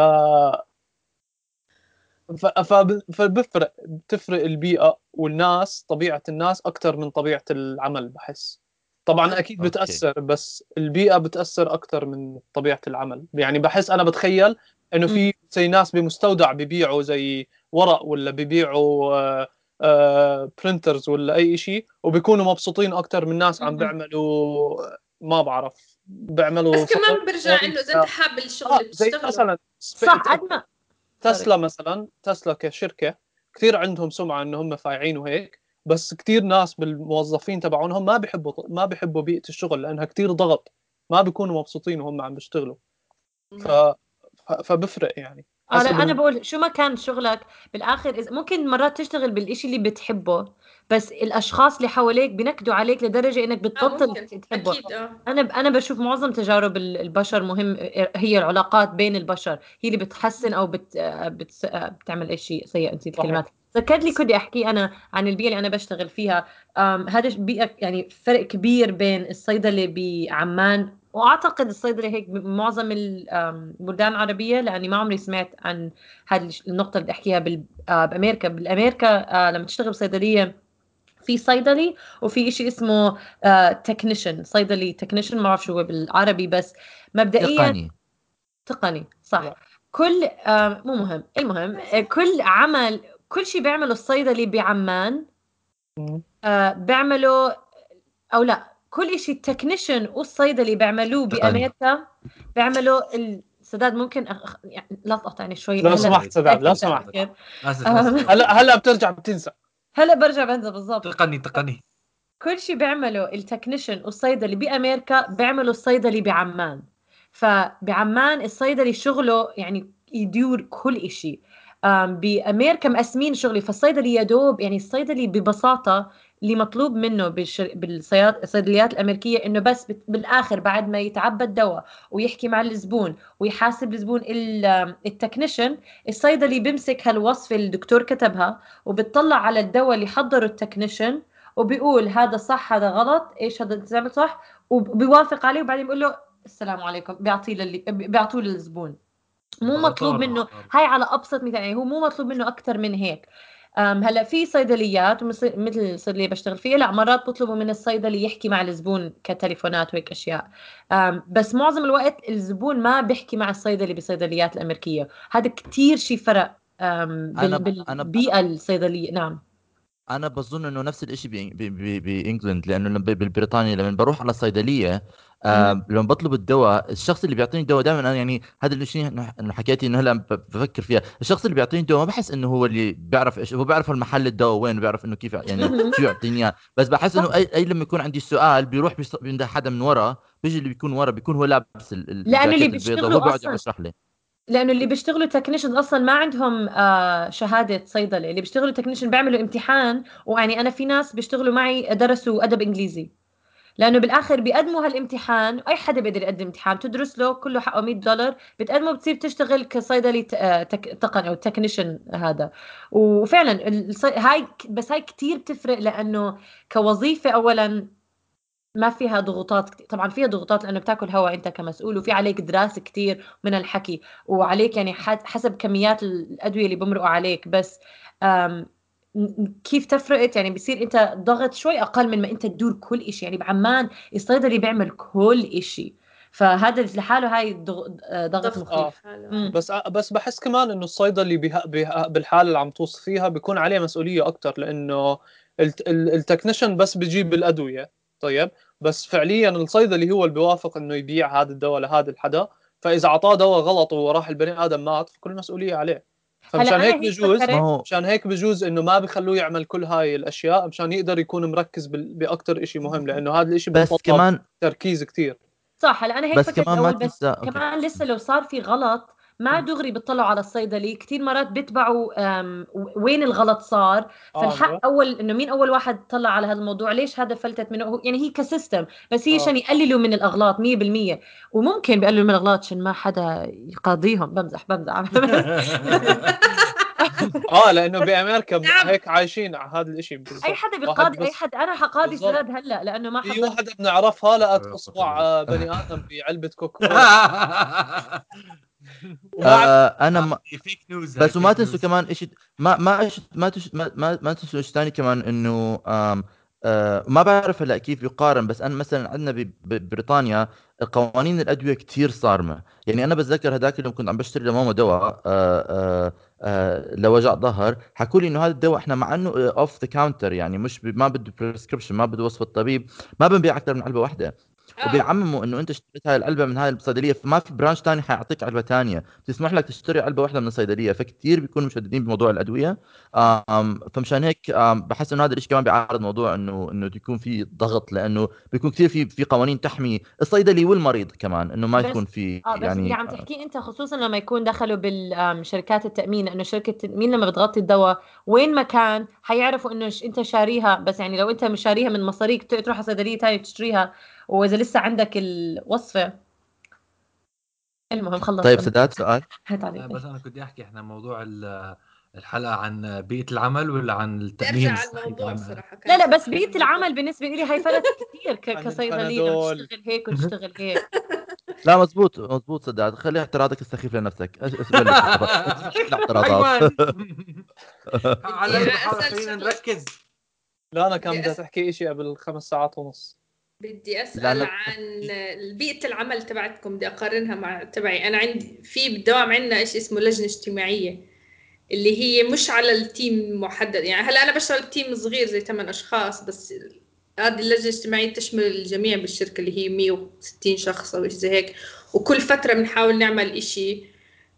فبفرق بتفرق البيئة والناس طبيعة الناس أكثر من طبيعة العمل بحس. طبعا أكيد okay. بتأثر بس البيئة بتأثر أكثر من طبيعة العمل. يعني بحس أنا بتخيل إنه في زي ناس بمستودع ببيعوا زي ورق ولا ببيعوا آه، آه، printers ولا أي شيء وبيكونوا مبسوطين أكثر من ناس عم. بيعملوا ما بعرف بيعملوا بس كمان برجع إنه إذا أنت حابب الشغل آه زي مثلا صح قد ما تسلا مثلا تسلا كشركة كثير عندهم سمعة إنه هم فايعين وهيك بس كثير ناس بالموظفين تبعونهم ما بيحبوا ما بيحبوا بيئة الشغل لأنها كثير ضغط ما بيكونوا مبسوطين وهم عم بيشتغلوا. ف... فبفرق يعني. حسب أنا بقول شو ما كان شغلك بالآخر إذا ممكن مرات تشتغل بالإشي اللي بتحبه بس الأشخاص اللي حواليك بينكدوا عليك لدرجة إنك آه، بتبطل ممكن. تحبه أكيد آه أنا أنا بشوف معظم تجارب ال- البشر مهم هي العلاقات بين البشر هي اللي بتحسن أو بت بت بتعمل اي شيء سيء نسيت صحيح. الكلمات ذكرت لي كنت أحكي أنا عن البيئة اللي أنا بشتغل فيها أم، هذا بيئة يعني فرق كبير بين الصيدلة بعمان وأعتقد الصيدله هيك بمعظم البلدان العربية لأني ما عمري سمعت عن هذه النقطة اللي بدي احكيها بال- آه، بامريكا بالامريكا آه، لما تشتغل بصيدلية في صيدلي وفي شيء اسمه technician صيدلي technician ما بعرف شو هو بالعربي بس مبدئيا تقني. تقني صح. كل آه، مو مهم. المهم آه، كل عمل كل شيء بيعمله الصيدلي بعمان. آه، بيعملوا أو لا. كل شيء ال technician والصيدلي بيعملوه تقني. بأمريكا بيعملوا السداد ممكن أخ... يعني لا تقطعني شوي لو سمحت سداد لو سمحت. هلا هلا بترجع بتنسى. هلا برجع بنزل بالضبط. تقني تقني. كل شيء بيعمله التكنيشن والصيدلي بأمريكا بيعملوا الصيدلي بعمان. فبعمان الصيدلي شغله يعني يدور كل شيء بأمريكا مقسمين شغلي فالصيدلي يا دوب يعني الصيدلي ببساطة اللي مطلوب منه بالشر... بالصيدليات الأمريكية إنه بس بت... بالآخر بعد ما يتعبى الدواء ويحكي مع الزبون ويحاسب الزبون ال... ال technician الصيدلي بيمسك هالوصفة اللي الدكتور كتبها وبتطلع على الدواء اللي حضره ال technician وبيقول هذا صح هذا غلط إيش هذا انت عملت صح؟ وبيوافق عليه وبعدين بيقول له السلام عليكم بيعطيه للي بيعطوه للزبون. مو مطلوب منه هاي على أبسط مثال يعني هو مو مطلوب منه أكثر من هيك. هلا في صيدليات مثل الصيدليه بشتغل فيها. لا مرات بيطلبوا من الصيدلي يحكي مع الزبون كتليفونات وهيك أشياء. بس معظم الوقت الزبون ما بيحكي مع الصيدلي بالصيدليات الأمريكية. هذا كتير شيء فرق بالبيئة الصيدلية. نعم. أنا بظن إنه نفس الشيء بإنجلند. لأنه لما ببريطانيا لما بروح على الصيدلية آه لما بطلب الدواء الشخص اللي بيعطيني الدواء دائما أنا يعني هذا الشيء إنه حكيتي إنه هلا بفكر فيها. الشخص اللي بيعطيني الدواء ما بحس إنه هو اللي بيعرف إيش هو بيعرف المحل الدواء وين بيعرف إنه كيف يعني شو يعطيني إياه. بس بحس إنه أي, أي لما يكون عندي سؤال بيروح عند حدا من ورا بيجي اللي بيكون ورا بيكون هو لابس لأنه اللي بيشتغلوا وهو بيقعد يشرح لي. لأنه اللي بيشتغلوا technician أصلا ما عندهم آه شهادة صيدلة. اللي بيشتغلوا technician بيعملوا امتحان ويعني أنا في ناس بيشتغلوا معي درسوا أدب إنجليزي. لأنه بالآخر بيقدموا هالامتحان أي حدا بيقدر يقدم امتحان بتدرس له كله حقه 100 دولار بتقدمه بتصير تشتغل كصيدلي آه، تك- تقن أو technician هذا وفعلا. هاي بس هاي كتير بتفرق لأنه كوظيفة اولا ما فيها ضغوطات. طبعا فيها ضغوطات لأنه بتاكل هوا أنت كمسؤول وفي عليك دراسة كتير من الحكي وعليك يعني حسب كميات الأدوية اللي بمرقوا عليك بس كيف تفرقت يعني بصير انت ضغط شوي أقل من ما انت تدور كل إشي يعني بعمان الصيدلي بيعمل كل إشي فهذا لحاله هاي ضغ- آه، ضغط مخيف آه. حاله. مم. بس بس بحس كمان إنه الصيدلي بها بها بالحالة اللي عم توصف فيها بيكون عليه مسؤولية أكثر لأنه الت- ال- ال technician بس بجيب الأدوية طيب بس فعليا الصيدلي هو اللي بيوافق إنه يبيع هذا الدواء لهذا الحدا فإذا أعطاه دواء غلط وراح البني آدم مات فكل المسؤوليه عليه فمشان أنا هيك بجوز مشان هيك بجوز إنه ما بيخلوه يعمل كل هاي الأشياء مشان يقدر يكون مركز بال- باكثر شيء مهم لأنه هذا الشيء بس كمان تركيز كثير صح هلأ أنا هيك بس فكرت كمان ما بس تنسى كمان لسه لو صار في غلط ما دغري بيطلعوا على الصيدلي كثير مرات بيتبعوا وين الغلط صار؟ فالحق أيوة. أول إنه مين أول واحد طلع على هذا الموضوع؟ ليش هذا فلتت منه؟ يعني هي كسيستم بس هي آه. عشان يقللوا من الأغلاط 100% وممكن بيقللوا من الأغلاط عشان ما حدا يقاضيهم. بمزح بمزح. آه لأنه بأمريكا نعم. هيك عايشين على هذا الشيء أي حدا بيقاضي أي حدا أنا حقاضي. فلان هلأ لأنه ما في حضر واحدة بنعرفها لقت اصبع آه، بني آدم كوكا وما عرف- آه أنا ما فيك نيوز بس وما تنسوا كمان شيء ما ما ما ما ما, تنسوا شيء ثاني كمان إنه آه ما بعرف هلأ كيف يقارن بس أنا مثلا عندنا ببريطانيا قوانين الأدوية كتير صارمة يعني أنا بتذكر هذاك اليوم كنت عم بشتري لماما دواء آه آه آه لوجع ظهر حكوا لي إنه هذا الدواء إحنا مع إنه over the counter يعني مش ما بده prescription ما بده وصفه طبيب ما بنبيع أكثر من علبة واحدة. وبيعمموا إنه أنت اشتريت هاي العلبه من هاي الصيدلية فما في برانش ثاني حيعطيك علبة ثانية بتسمح لك تشتري علبة واحدة من الصيدلية. فكتير بيكونوا مشددين بموضوع الأدوية. فمشان هيك بحس إنه هذا الشيء كمان بيعارض موضوع إنه إنه يكون في ضغط لأنه بيكون كثير في في قوانين تحمي الصيدلي والمريض كمان إنه ما يكون في آه بس اللي يعني عم تحكيه أنت خصوصا لما يكون دخلوا بالشركات التأمين لأنه شركة التأمين لما بتغطي الدواء وين ما كان حيعرفوا إنه أنت شاريها. بس يعني لو أنت مش شاريها من مصاريك تروح على صيدلية ثانية تشتريها. وإذا لسه عندك الوصفه المهم خلص. طيب سداد سؤال. هات لا، علي بس أنا كنت أحكي إحنا موضوع ال- الحلقة عن بيئة العمل ولا عن صراحة لا لا بس بيئة العمل بالنسبة لي هاي فرق كثير ك- عن كصيدلية لما البنادول. تشتغل هيك وتشتغل هيك. لا مزبوط مزبوط سداد خلي اعتراضك السخيف لنفسك. اعتراضات أيوه. على خلينا. نركز. لا أنا كان بدي تحكي شيء قبل خمس ساعات ونص. بدي أسأل. عن بيئة العمل تبعتكم بدي أقارنها مع تبعي. أنا عندي في بالدوام عندنا شيء اسمه لجنة اجتماعية اللي هي مش على التيم محدد. يعني هلأ أنا بشتغل بتيم صغير زي 8 أشخاص بس هذه اللجنة الاجتماعية تشمل الجميع بالشركة اللي هي 160 شخص أو شيء زي هيك. وكل فترة بنحاول نعمل إشي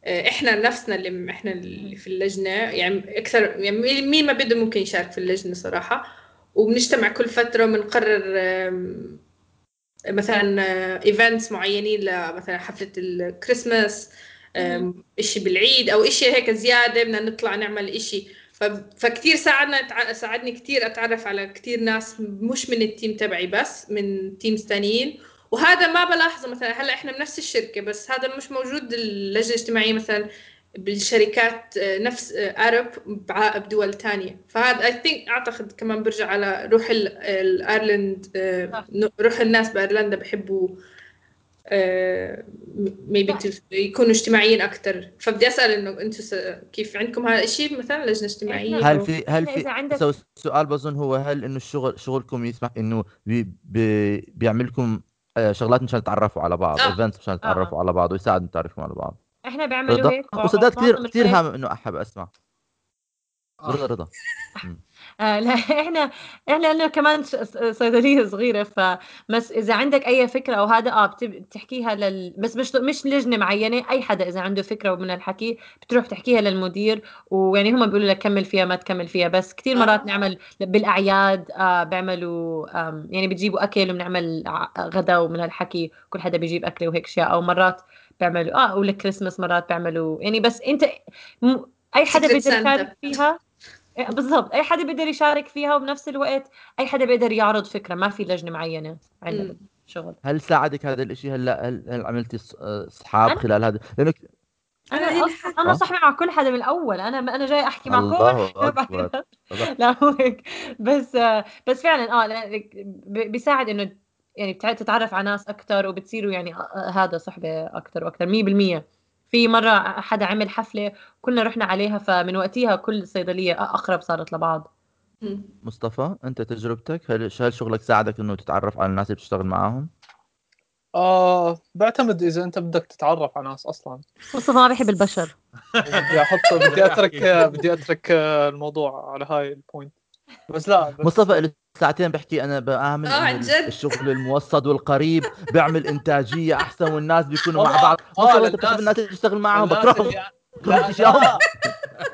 آه، إحنا نفسنا اللي إحنا اللي في اللجنة. يعني أكثر يعني مين- مين ما بده ممكن يشارك في اللجنة صراحة. وبنجتمع كل فترة وبنقرر آم، مثلا events معينين لمثلا حفلة الكريسماس إشي بالعيد أو إشي هيك زيادة بدنا نطلع نعمل إشي. فكتير ساعدنا ساعدني كتير أتعرف على كتير ناس مش من ال team تبعي بس من teams تانيين. وهذا ما بلاحظه مثلا هلأ إحنا بنفس الشركة بس هذا مش موجود اللجنه الاجتماعية مثلا بالشركات آه، نفس ارب بدول تانية. فهذا I think أعتقد كمان برجع على روح ال- الايرلند آه، روح الناس بأيرلندا بحبوا maybe. يكونوا اجتماعيين أكثر فبدي أسأل إنه أنتم كيف عندكم هذا الشيء مثلا لجنة اجتماعية؟ هل في هل في السؤال بظن هو هل إنه الشغل شغلكم يسمح إنه بي بي بيعمل لكم آه، شغلات مشان تتعرفوا على بعض آه. events مشان تتعرفوا على بعض ويساعد تعرفوا على بعض؟ إحنا بيعملوا رضا هيك وسداد كثير كثير هام إنه أحب اسمع آه. رضا رضا. آه لا إحنا إحنا لأنه كمان صيدلية صغيرة فبس إذا عندك أي فكرة أو هذا آه بت- بتحكيها لل بس مش مش لجنة معينة أي حدا إذا عنده فكرة من الحكي بتروح تحكيها للمدير ويعني هم بيقولوا لك كمل فيها ما تكمل فيها. بس كثير مرات آه. نعمل بالأعياد آه بيعملوا يعني بتجيبوا أكل وبنعمل غدا ومن هالحكي كل حدا بيجيب أكلة وهيك أشياء أو مرات بيعملوا آه والكريسماس مرات بيعملوا يعني بس أنت م... أي حدا بيقدر. يشارك فيها إيه، بالضبط أي حدا بيقدر يشارك فيها وبنفس الوقت أي حدا بيقدر يعرض فكرة ما في لجنة معينة عندنا. بالشغل هل ساعدك هذا الإشي هلا هل, هل عملتي ص- اصحاب أنا؟ خلال هذا لأنك أنا أنا أنا آه. صاحبة مع كل حدا من الأول أنا أنا جاي أحكي مع كل الله حدا. لا هو هيك بس آه، بس فعلا آه بيساعد إنه يعني بتع- تتعرف على ناس أكثر وبتصيروا يعني آه، آه، هذا صحبة أكثر وأكثر 100% في مرة حدا عمل حفلة كلنا رحنا عليها فمن وقتها كل الصيدليه أقرب صارت لبعض. مصطفى أنت تجربتك هل هل شغلك ساعدك إنه تتعرف على الناس اللي بتشتغل معاهم؟ آه بعتمد إذا أنت بدك تتعرف على ناس أصلا. مصطفى ما بحب البشر. بدي أحط بدي أترك بدي أترك الموضوع على هاي ال point بس لا بس مصطفى له ساعتين بحكي أنا بآمن آه، عن جد؟ الشغل الموسط والقريب بيعمل إنتاجية أحسن والناس بيكونوا مع بعض. آه، مصطفى أنت بتحب الناس اللي تشتغل معهم؟ بكرههم. لا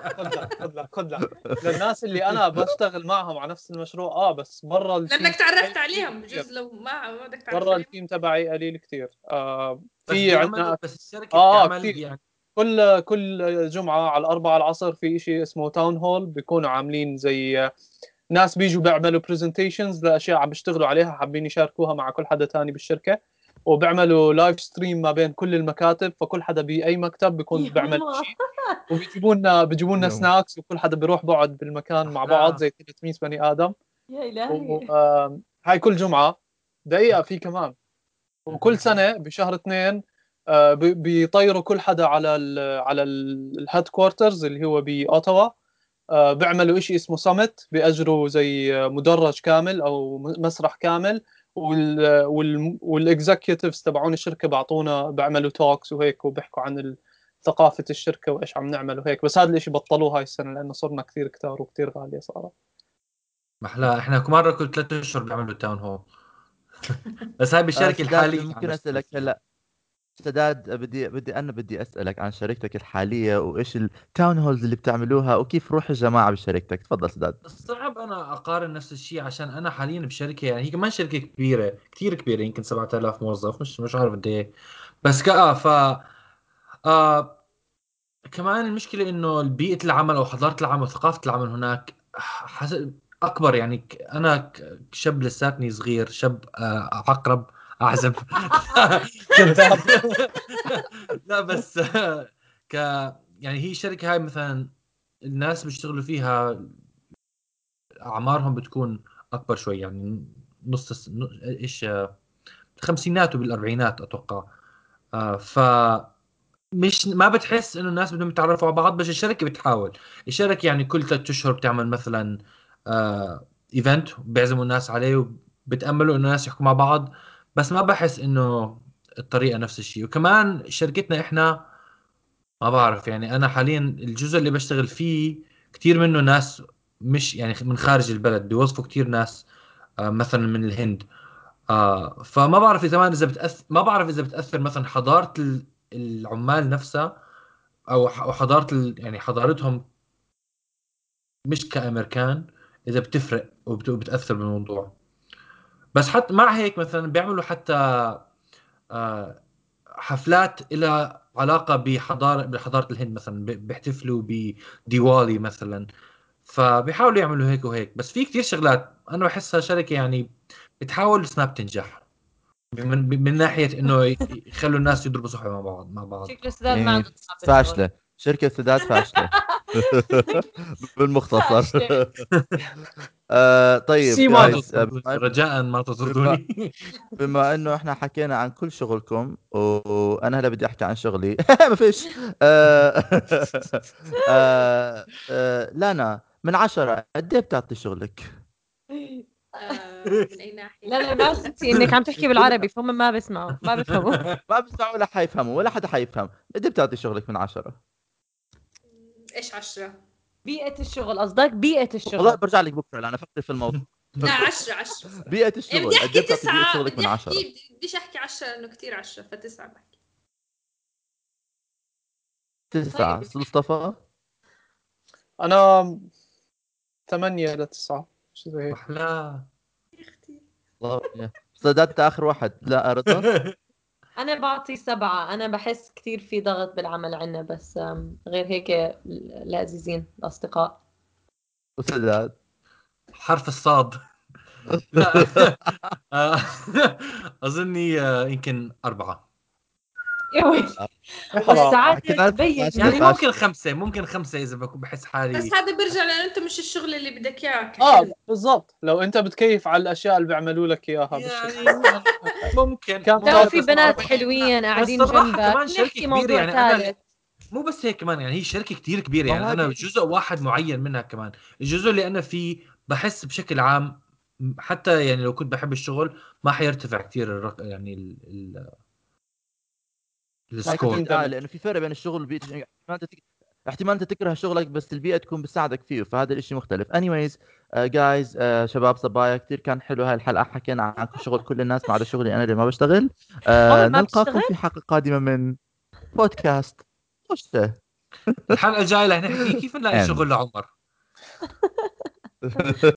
خذ لك خذ لك خذ لك للناس اللي أنا بشتغل معهم على نفس المشروع آه بس برا لأنك تعرفت عليهم. بجوز لو ما بدك تعرف برا ال team تبعي قليل كثير آه في عندنا بس الشركة آه، بتعمل كتير. يعني. كل كل جمعة على الأربعة العصر في شيء اسمه town hall بيكونوا عاملين زي ناس بيجوا بيعملوا presentations لأشياء عم بيشتغلوا عليها حابين يشاركوها مع كل حدا تاني بالشركة وبيعملوا live stream ما بين كل المكاتب فكل حدا بأي مكتب بيكون بيعمل شيء. وبيجيبوا لنا بيجيبوا لنا. snacks وكل حدا بيروح بقعد بالمكان مع. بعض زي 300 بني آدم. يا إلهي. آه، هاي كل جمعة. دقيقة في كمان. وكل سنة بشهر اثنين آه، بيطيروا كل حدا على ال على ال headquarters اللي هو بأوتاوا. آه، بيعملوا شيء اسمه سمت بيأجروا زي آه، مدرج كامل أو مسرح كامل وال تبعون الشركة بعطونا بيعملوا talks وهيك وبيحكوا عن ثقافة الشركة وإيش عم نعمل وهيك. بس هذا الشيء بطلوه هاي السنة لأنه صرنا كثير كتار وكثير غالية صارت. محلا إحنا مرة كل ثلاث أشهر بيعملوا town hall بس هاي آه، بالشركة سداد، الحالية. ممكن أسألك هلأ. سداد بدي بدي أنا بدي أسألك عن شركتك الحالية وإيش ال town halls اللي بتعملوها وكيف روح الجماعة بشركتك؟ تفضل سداد صعب أنا أقارن نفس الشيء عشان أنا حاليا بشركة يعني هي كمان شركة كبيرة كثير كبيرة يمكن 7000 موظف مش مش عارف قد إيه. بس كا ف آه كمان المشكلة إنه بيئة العمل أو حضارة العمل وثقافة العمل هناك حسب أكبر يعني أنا شاب لساتني صغير شاب آه عقرب. اعزب كذاب لا بس آه، ك يعني هي الشركة هاي مثلا الناس بيشتغلوا فيها أعمارهم بتكون أكبر شوي يعني نص إيش آه، الخمسينات وبالاربعينات أتوقع. آه ف مش ما بتحس إنه الناس بدهم يتعرفوا على بعض بس الشركة بتحاول. الشركة يعني كل ثلاث أشهر بتعمل مثلا آه ايفنت بيعزموا الناس عليه وبتأملوا إنه الناس يحكوا مع بعض. بس ما بحس إنه الطريقة نفس الشيء وكمان شركتنا إحنا ما بعرف يعني أنا حاليا الجزء اللي بشتغل فيه كثير منه ناس مش يعني من خارج البلد بيوظفوا كثير ناس آه مثلا من الهند آه فما بعرف إذا إذا بتاثر ما بعرف إذا بتأثر مثلا حضارة ال- العمال نفسها أو حضارة. يعني حضارتهم مش كأمريكان إذا بتفرق وبت- وبتأثر بالموضوع بس حتى مع هيك مثلا بيعملوا حتى آه حفلات لها علاقة بحضارة بحضارة الهند مثلا بيحتفلوا بديوالي مثلا. فبيحاولوا يعملوا هيك وهيك. بس في كتير شغلات أنا بحسها شركة يعني بتحاول بس ما بتنجح من, من ناحية إنه ي- يخلوا الناس يضربوا صحبة مع بعض مع بعض. شكله سداد ما عنده بالشغل. فاشلة. شركة سداد فاشلة. بالمختصر. فاشلة. آه طيب سي ما guys، آه، تطردوني بما- رجاء ما تطردوني. بما إنه إحنا حكينا عن كل شغلكم وأنا هلا بدي أحكي عن شغلي. ما فيش. آه، آه، آه، لانا من عشرة قد إيه بتعطي شغلك؟ آه، من أي ناحية؟ لا لا ما تنسي إنك عم تحكي بالعربي فهم ما بيسمعوا ما بيفهموا ما بيسمعوا ولا حيفهموا ولا حدا حيفهم. قد إيه بتعطي شغلك من عشرة؟ إيش عشرة؟ بيئة الشغل قصدك بيئة والله الشغل برجع لك بكرة لأنا أفكر في الموضوع. لا عشرة عشرة. صراحة. بيئة الشغل بدي أحكي إيه بتعطي بيئة تسعة شغلك بدي من عشرة؟ أحكي بديش أحكي عشرة لأنه كثير عشرة فتسعة بحكي. تسعة. طيب. مصطفى؟ أنا ثمانية لتسعة شيء زي هيك. كثير الله صدقت آخر واحد. لا رضا؟ أنا بعطي سبعة. أنا بحس كثير في ضغط بالعمل عنا بس غير هيك لذيذين الأصدقاء. وسداد حرف الصاد. لا آه، اظني يمكن أربعة. يا ويلي كنا تبين يعني. ممكن خمسة ممكن خمسة إذا بكون بحس حالي. بس هذا بيرجع لأنه أنت مش الشغل اللي بدك اياه آه بالضبط. لو أنت بتكيف على الأشياء اللي بيعملوا لك إياها بالشغل يعني ممكن. لو في بنات. حلوين قاعدين جنبك. نحكي كبيرة موضوع يعني ثالث. مو بس هيك كمان يعني هي شركة كتير كبيرة يعني أنا جزء واحد معين منها كمان. الجزء اللي أنا فيه بحس بشكل عام حتى يعني لو كنت بحب الشغل ما حيرتفع كتير الرق... يعني ال... ال... السكور. آه لأنه في فرق بين الشغل والبيئة. يعني احتمال انت احتمال انت تكره شغلك بس البيئة تكون بتساعدك فيه فهذا الإشي مختلف. anyways جايز شباب صبايا كثير كان حلو هاي الحلقة. حكينا عن شغل كل الناس ما عدا شغلي أنا اللي ما بشتغل. آه ما نلقاكم؟ في حلقة قادمة من بودكاست وشته الحلقة الجاية رح نحكي كيف نلاقي شغل لعمر؟